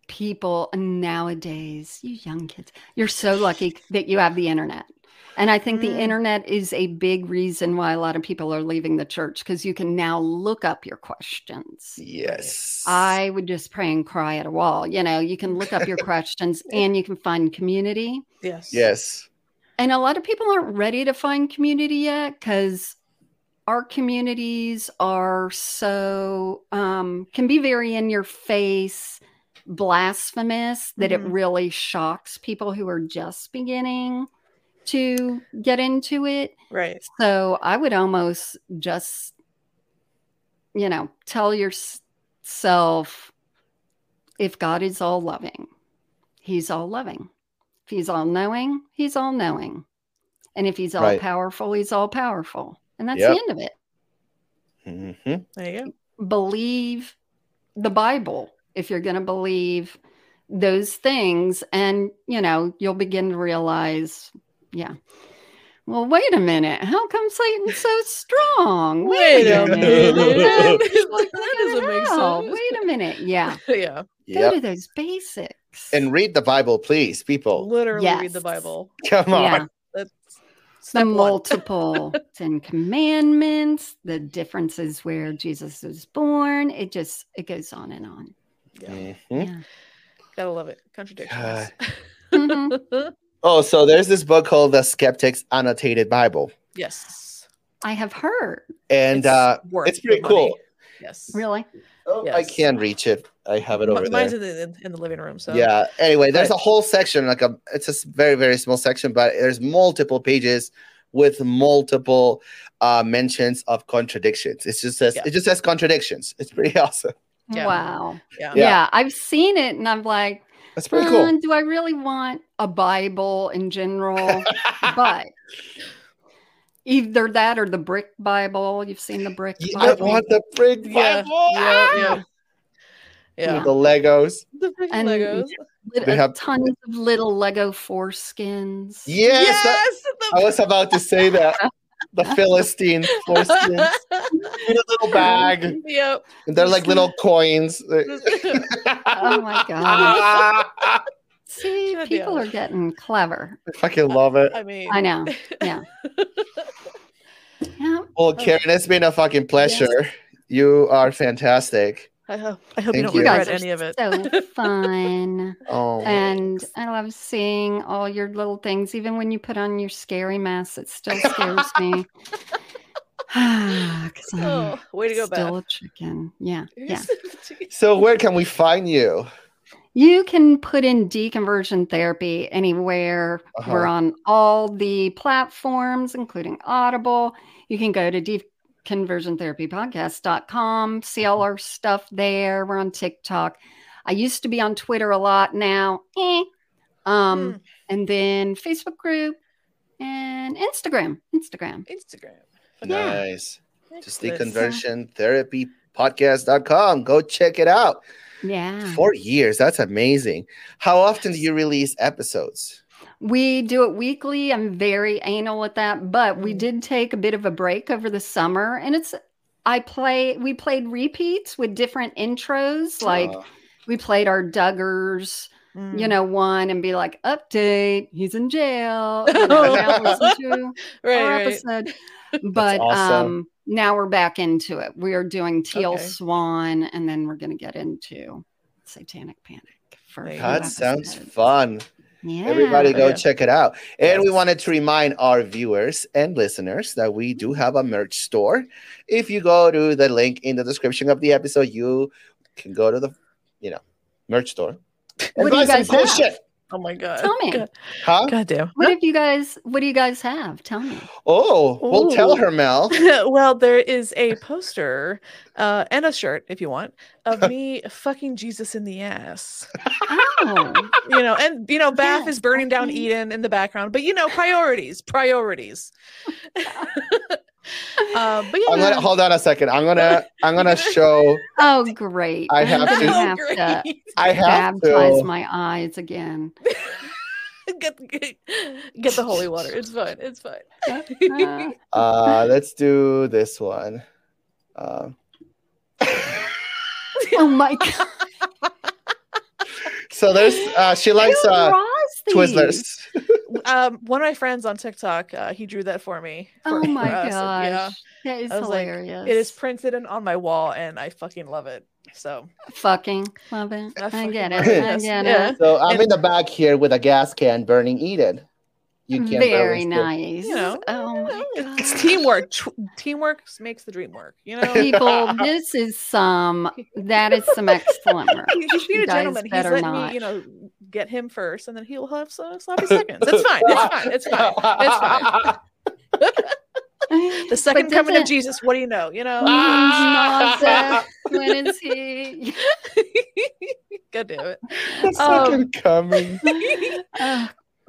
Speaker 3: people nowadays, you young kids, you're so lucky that you have the internet. And I think
Speaker 1: Mm.
Speaker 3: the internet is a big reason why a lot of people are leaving the church because you can now look up your questions.
Speaker 2: Yes.
Speaker 3: I would just pray and cry at a wall. You know, you can look up your questions and you can find community.
Speaker 1: yes.
Speaker 2: Yes.
Speaker 3: And a lot of people aren't ready to find community yet because our communities are so, um, can be very in your face, blasphemous that it
Speaker 1: Mhm.
Speaker 3: really shocks people who are just beginning to get into it.
Speaker 1: Right.
Speaker 3: So I would almost just you know, tell yourself if God is all loving, he's all loving. If he's all knowing, he's all knowing. And if he's all
Speaker 2: Right.
Speaker 3: powerful, he's all powerful. And that's
Speaker 2: Yep.
Speaker 3: the end of it.
Speaker 2: Mhm.
Speaker 1: There you go.
Speaker 3: Believe the Bible if you're going to believe those things. And, you know, you'll begin to realize, yeah. Well, wait a minute. How come Satan's so strong?
Speaker 1: Wait a minute.
Speaker 3: Like,
Speaker 1: That
Speaker 3: what
Speaker 1: doesn't make sense.
Speaker 3: Wait a minute. Yeah.
Speaker 1: yeah.
Speaker 3: Go
Speaker 2: Yep.
Speaker 3: to those basics.
Speaker 2: And read the Bible, please, people.
Speaker 1: Literally read the Bible.
Speaker 2: Come on.
Speaker 3: yeah.
Speaker 1: That's
Speaker 3: the multiple Ten Commandments, the differences where Jesus was born. It just it goes on and on.
Speaker 1: Yeah.
Speaker 2: Mhm.
Speaker 3: Yeah.
Speaker 1: Gotta love it. Contradictions.
Speaker 3: Mhm.
Speaker 2: Oh, so there's this book called The Skeptic's Annotated Bible.
Speaker 1: yes.
Speaker 3: I have heard.
Speaker 2: And
Speaker 1: It's
Speaker 2: uh, it's pretty cool.
Speaker 1: Yes.
Speaker 3: Really?
Speaker 2: oh, I can't reach it. I have it
Speaker 1: Mi-
Speaker 2: over
Speaker 1: Mine's
Speaker 2: there.
Speaker 1: in the, in, in the living room. So
Speaker 2: Yeah. Anyway, there's
Speaker 1: But-
Speaker 2: a whole section, like a it's a very, very small section, but there's multiple pages with multiple uh mentions of contradictions. It just says
Speaker 1: Yeah.
Speaker 2: it just says contradictions. It's pretty awesome.
Speaker 1: Yeah.
Speaker 3: Wow.
Speaker 1: Yeah.
Speaker 3: Yeah. I've seen it and I'm like,
Speaker 2: That's pretty
Speaker 3: "Uh,
Speaker 2: cool.
Speaker 3: do I really want a Bible in general? but either that or the brick Bible. You've seen the brick
Speaker 2: You don't want the big
Speaker 1: Yeah.
Speaker 2: Bible.
Speaker 1: Yeah.
Speaker 2: Ah!
Speaker 1: Yeah. Yeah.
Speaker 2: The Legos.
Speaker 1: The freaking
Speaker 3: And-
Speaker 1: Legos.
Speaker 2: They have-
Speaker 3: tons of little Lego foreskins.
Speaker 2: Yes, that-
Speaker 1: Yes.
Speaker 2: I was about to say that. The Philistine foreskins in a little bag.
Speaker 1: yep.
Speaker 2: And they're like little coins.
Speaker 3: Oh my god. See,
Speaker 1: Good
Speaker 3: people
Speaker 1: deal.
Speaker 3: are getting clever.
Speaker 2: I fucking love it.
Speaker 1: I mean,
Speaker 3: I know. Yeah. Yeah.
Speaker 2: Well, Karen, it's been a fucking pleasure. You are fantastic.
Speaker 1: I hope I hope you don't
Speaker 2: you.
Speaker 3: You
Speaker 1: regret
Speaker 3: guys are
Speaker 1: any of it.
Speaker 3: so fun.
Speaker 2: Oh,
Speaker 3: And I love seeing all your little things. Even when you put on your scary mask, it still scares me. Because
Speaker 1: oh, way to go,
Speaker 3: still
Speaker 1: Beth.
Speaker 3: a chicken. Yeah. Yeah.
Speaker 2: so where can we find you?
Speaker 3: You can put in deconversion therapy anywhere.
Speaker 2: Uh-huh.
Speaker 3: We're on all the platforms, including Audible. You can go to deconversiontherapypodcast.com, see all our stuff there. We're on TikTok. I used to be on Twitter a lot now. Eh. Um,
Speaker 1: Hmm.
Speaker 3: and then Facebook group and Instagram. Instagram.
Speaker 1: Instagram.
Speaker 3: Yeah.
Speaker 2: Nice. Just deconversion therapy podcast.com. Go check it out.
Speaker 3: Yeah.
Speaker 2: Four years. That's amazing. How often do you release episodes?
Speaker 3: We do it weekly. I'm very anal with that, but we
Speaker 1: Mm.
Speaker 3: did take a bit of a break over the summer and it's I play we played repeats with different intros. Like
Speaker 2: Uh,
Speaker 3: we played our Duggars,
Speaker 1: Mm.
Speaker 3: you know, one and be like, update, he's in jail. You know, listen to
Speaker 1: right,
Speaker 3: our
Speaker 1: right.
Speaker 3: episode. But
Speaker 2: awesome.
Speaker 3: um now we're back into it. We are doing Teal
Speaker 1: Okay.
Speaker 3: Swan and then we're gonna get into Satanic Panic for
Speaker 1: There
Speaker 3: a
Speaker 1: you
Speaker 2: that sounds
Speaker 3: episodes.
Speaker 2: fun.
Speaker 3: Yeah.
Speaker 2: Everybody go
Speaker 1: Yeah.
Speaker 2: check it out. And we wanted to remind our viewers and listeners that we do have a merch store. If you go to the link in the description of the episode, you can go to the, you know, merch store and
Speaker 3: What do
Speaker 2: buy
Speaker 3: you
Speaker 2: some
Speaker 3: guys have?
Speaker 1: Oh my god.
Speaker 3: Tell me.
Speaker 1: God,
Speaker 2: Huh?
Speaker 1: god damn.
Speaker 3: What have you guys what do you guys have? Tell me.
Speaker 2: Oh, well, tell her, Mel.
Speaker 1: well, there is a poster uh, and a shirt, if you want, of me fucking Jesus in the ass.
Speaker 3: Oh.
Speaker 1: You know, and you know, Baph
Speaker 3: Yes,
Speaker 1: is burning down
Speaker 3: okay.
Speaker 1: Eden in the background, but you know, priorities, priorities. uh, but yeah,
Speaker 2: I'm gonna hold on a second. I'm gonna I'm gonna show
Speaker 3: Oh great.
Speaker 2: I have to-
Speaker 3: gonna
Speaker 1: Oh,
Speaker 3: have to.
Speaker 2: I have
Speaker 3: baptize
Speaker 2: to
Speaker 3: my eyes again.
Speaker 1: get, get, get the holy water. It's fine. It's fine.
Speaker 3: Uh,
Speaker 2: uh let's do this one. Uh,
Speaker 3: oh my god.
Speaker 2: so there's uh she likes
Speaker 3: Who
Speaker 2: uh
Speaker 3: draws these?
Speaker 2: Twizzlers.
Speaker 1: um, one of my friends on TikTok, uh, he drew that for me.
Speaker 3: Oh my
Speaker 1: for us,
Speaker 3: gosh.
Speaker 1: and Yeah,
Speaker 3: That is
Speaker 1: I was like,
Speaker 3: hilarious.
Speaker 1: it is printed and on my wall, and I fucking love it. So
Speaker 3: fucking love it.
Speaker 1: I
Speaker 3: I, get it.
Speaker 2: it.
Speaker 3: I
Speaker 1: Yes,
Speaker 3: get
Speaker 1: yeah.
Speaker 3: it.
Speaker 2: So I'm
Speaker 1: And-
Speaker 2: in the back here with a gas can burning Eden. You can't
Speaker 3: Very nice.
Speaker 1: you know,
Speaker 3: oh
Speaker 1: you
Speaker 3: my
Speaker 1: know, it's-
Speaker 3: god.
Speaker 1: it's teamwork. Tw- teamwork makes the dream work. You know,
Speaker 3: People, this is some that is some excellent work.
Speaker 1: He- he's being
Speaker 3: You
Speaker 1: a
Speaker 3: guys
Speaker 1: gentleman. He's
Speaker 3: better
Speaker 1: letting
Speaker 3: not.
Speaker 1: me, you know, get him first, and then he'll have some sloppy seconds. It's fine. It's fine. It's fine. It's fine. The second coming of Jesus. What do you know? You know.
Speaker 2: Ah!
Speaker 3: when is he?
Speaker 1: God damn it.
Speaker 2: The
Speaker 1: Um,
Speaker 2: second coming.
Speaker 3: Uh,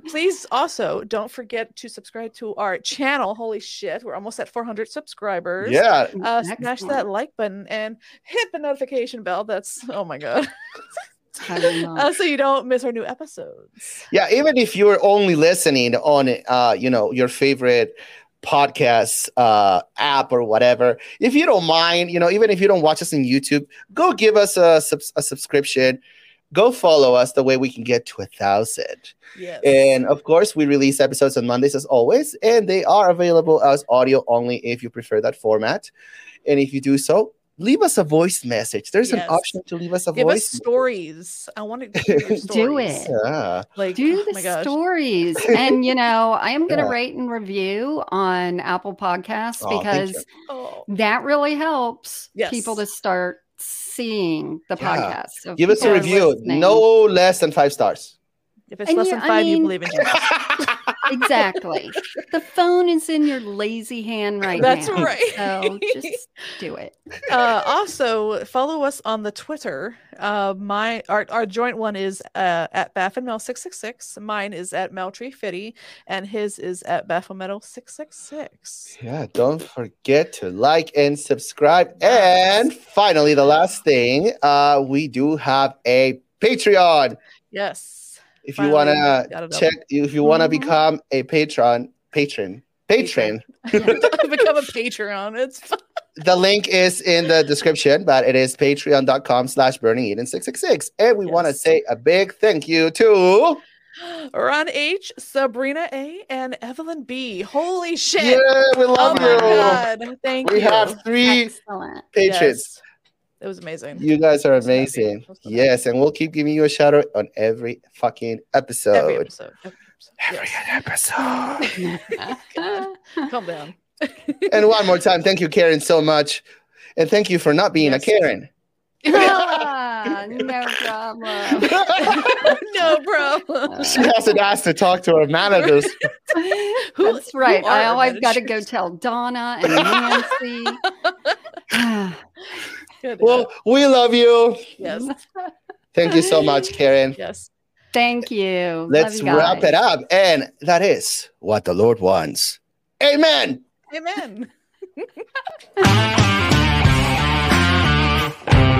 Speaker 1: Please also don't forget to subscribe to our channel. Holy shit, we're almost at 400 subscribers.
Speaker 2: Yeah.
Speaker 1: Uh, smash that like button and hit the notification bell. That's oh my god.
Speaker 3: I
Speaker 1: uh, so you don't miss our new episodes.
Speaker 2: Yeah, even if you're only listening on uh, you know, your favorite podcast uh app or whatever, if you don't mind, you know, even if you don't watch us on YouTube, go give us a, subs- a subscription. Go follow us the way we can get to a thousand.
Speaker 1: Yes.
Speaker 2: And of course, we release episodes on Mondays as always, and they are available as audio only if you prefer that format. And if you do so, leave us a voice message. There's
Speaker 1: Yes.
Speaker 2: an option to leave us a
Speaker 1: Give us
Speaker 2: voice.
Speaker 1: stories. I want to hear your
Speaker 3: Do it.
Speaker 2: Yeah.
Speaker 1: Like
Speaker 3: do
Speaker 1: oh
Speaker 3: the stories and you know i am going to
Speaker 2: Yeah.
Speaker 3: rate and review on apple podcasts
Speaker 2: Oh,
Speaker 3: because.
Speaker 1: Oh,
Speaker 3: that really helps
Speaker 1: Yes.
Speaker 3: people to start seeing the
Speaker 2: Yeah.
Speaker 3: podcast So
Speaker 2: Give us a review.
Speaker 3: listening-
Speaker 2: No less than five stars.
Speaker 1: if it's
Speaker 3: And
Speaker 1: less
Speaker 3: you-
Speaker 1: than
Speaker 3: I
Speaker 1: five, you believe in Jesus.
Speaker 3: exactly the phone is in your lazy hand right
Speaker 1: That's
Speaker 3: now
Speaker 1: right.
Speaker 3: so just do it
Speaker 1: uh, also, follow us on the Twitter. Uh, my our, our joint one is uh, at Baphomet six six six. Mine is at Meltree Fitty, and his is at Baphomet six six six.
Speaker 2: Yeah, don't forget to like and subscribe. And finally, the last thing, uh, we do have a Patreon.
Speaker 1: Yes.
Speaker 2: If you wanna
Speaker 1: got it up.
Speaker 2: check, if you wanna
Speaker 3: Mhm.
Speaker 2: become a patron, patron, patron,
Speaker 1: Become a Patreon. It's fun.
Speaker 2: the link is in the description, but it is patreon.com slash burning eden 666. And we want to say a big thank you to
Speaker 1: Ron H, Sabrina A, and Evelyn B. Holy shit!
Speaker 2: Yeah, we
Speaker 1: oh
Speaker 2: love
Speaker 1: my
Speaker 2: you.
Speaker 1: god! Thank
Speaker 2: We
Speaker 1: you.
Speaker 2: We have three
Speaker 3: excellent
Speaker 2: patrons.
Speaker 1: Yes. It was amazing.
Speaker 2: You guys are amazing.
Speaker 1: So.
Speaker 2: Yes, and we'll keep giving you a shout out on every fucking episode.
Speaker 1: Every episode. Every episode.
Speaker 2: Every
Speaker 1: Yes.
Speaker 2: episode.
Speaker 1: Calm down.
Speaker 2: and one more time, thank you, Karen, so much. And thank you for not being
Speaker 1: Yes.
Speaker 2: a Karen.
Speaker 3: Ah, no problem
Speaker 1: no, bro.
Speaker 2: she hasn't asked to talk to her managers.
Speaker 1: Who-
Speaker 3: That's right.
Speaker 1: who
Speaker 3: I
Speaker 1: our
Speaker 3: always got to go tell Donna and Nancy.
Speaker 2: well, we love you.
Speaker 1: Yes.
Speaker 2: Thank you so much, Karen.
Speaker 1: Yes.
Speaker 3: Thank you.
Speaker 2: Let's
Speaker 3: you
Speaker 2: wrap it up. And that is what the Lord wants. Amen.
Speaker 1: Amen.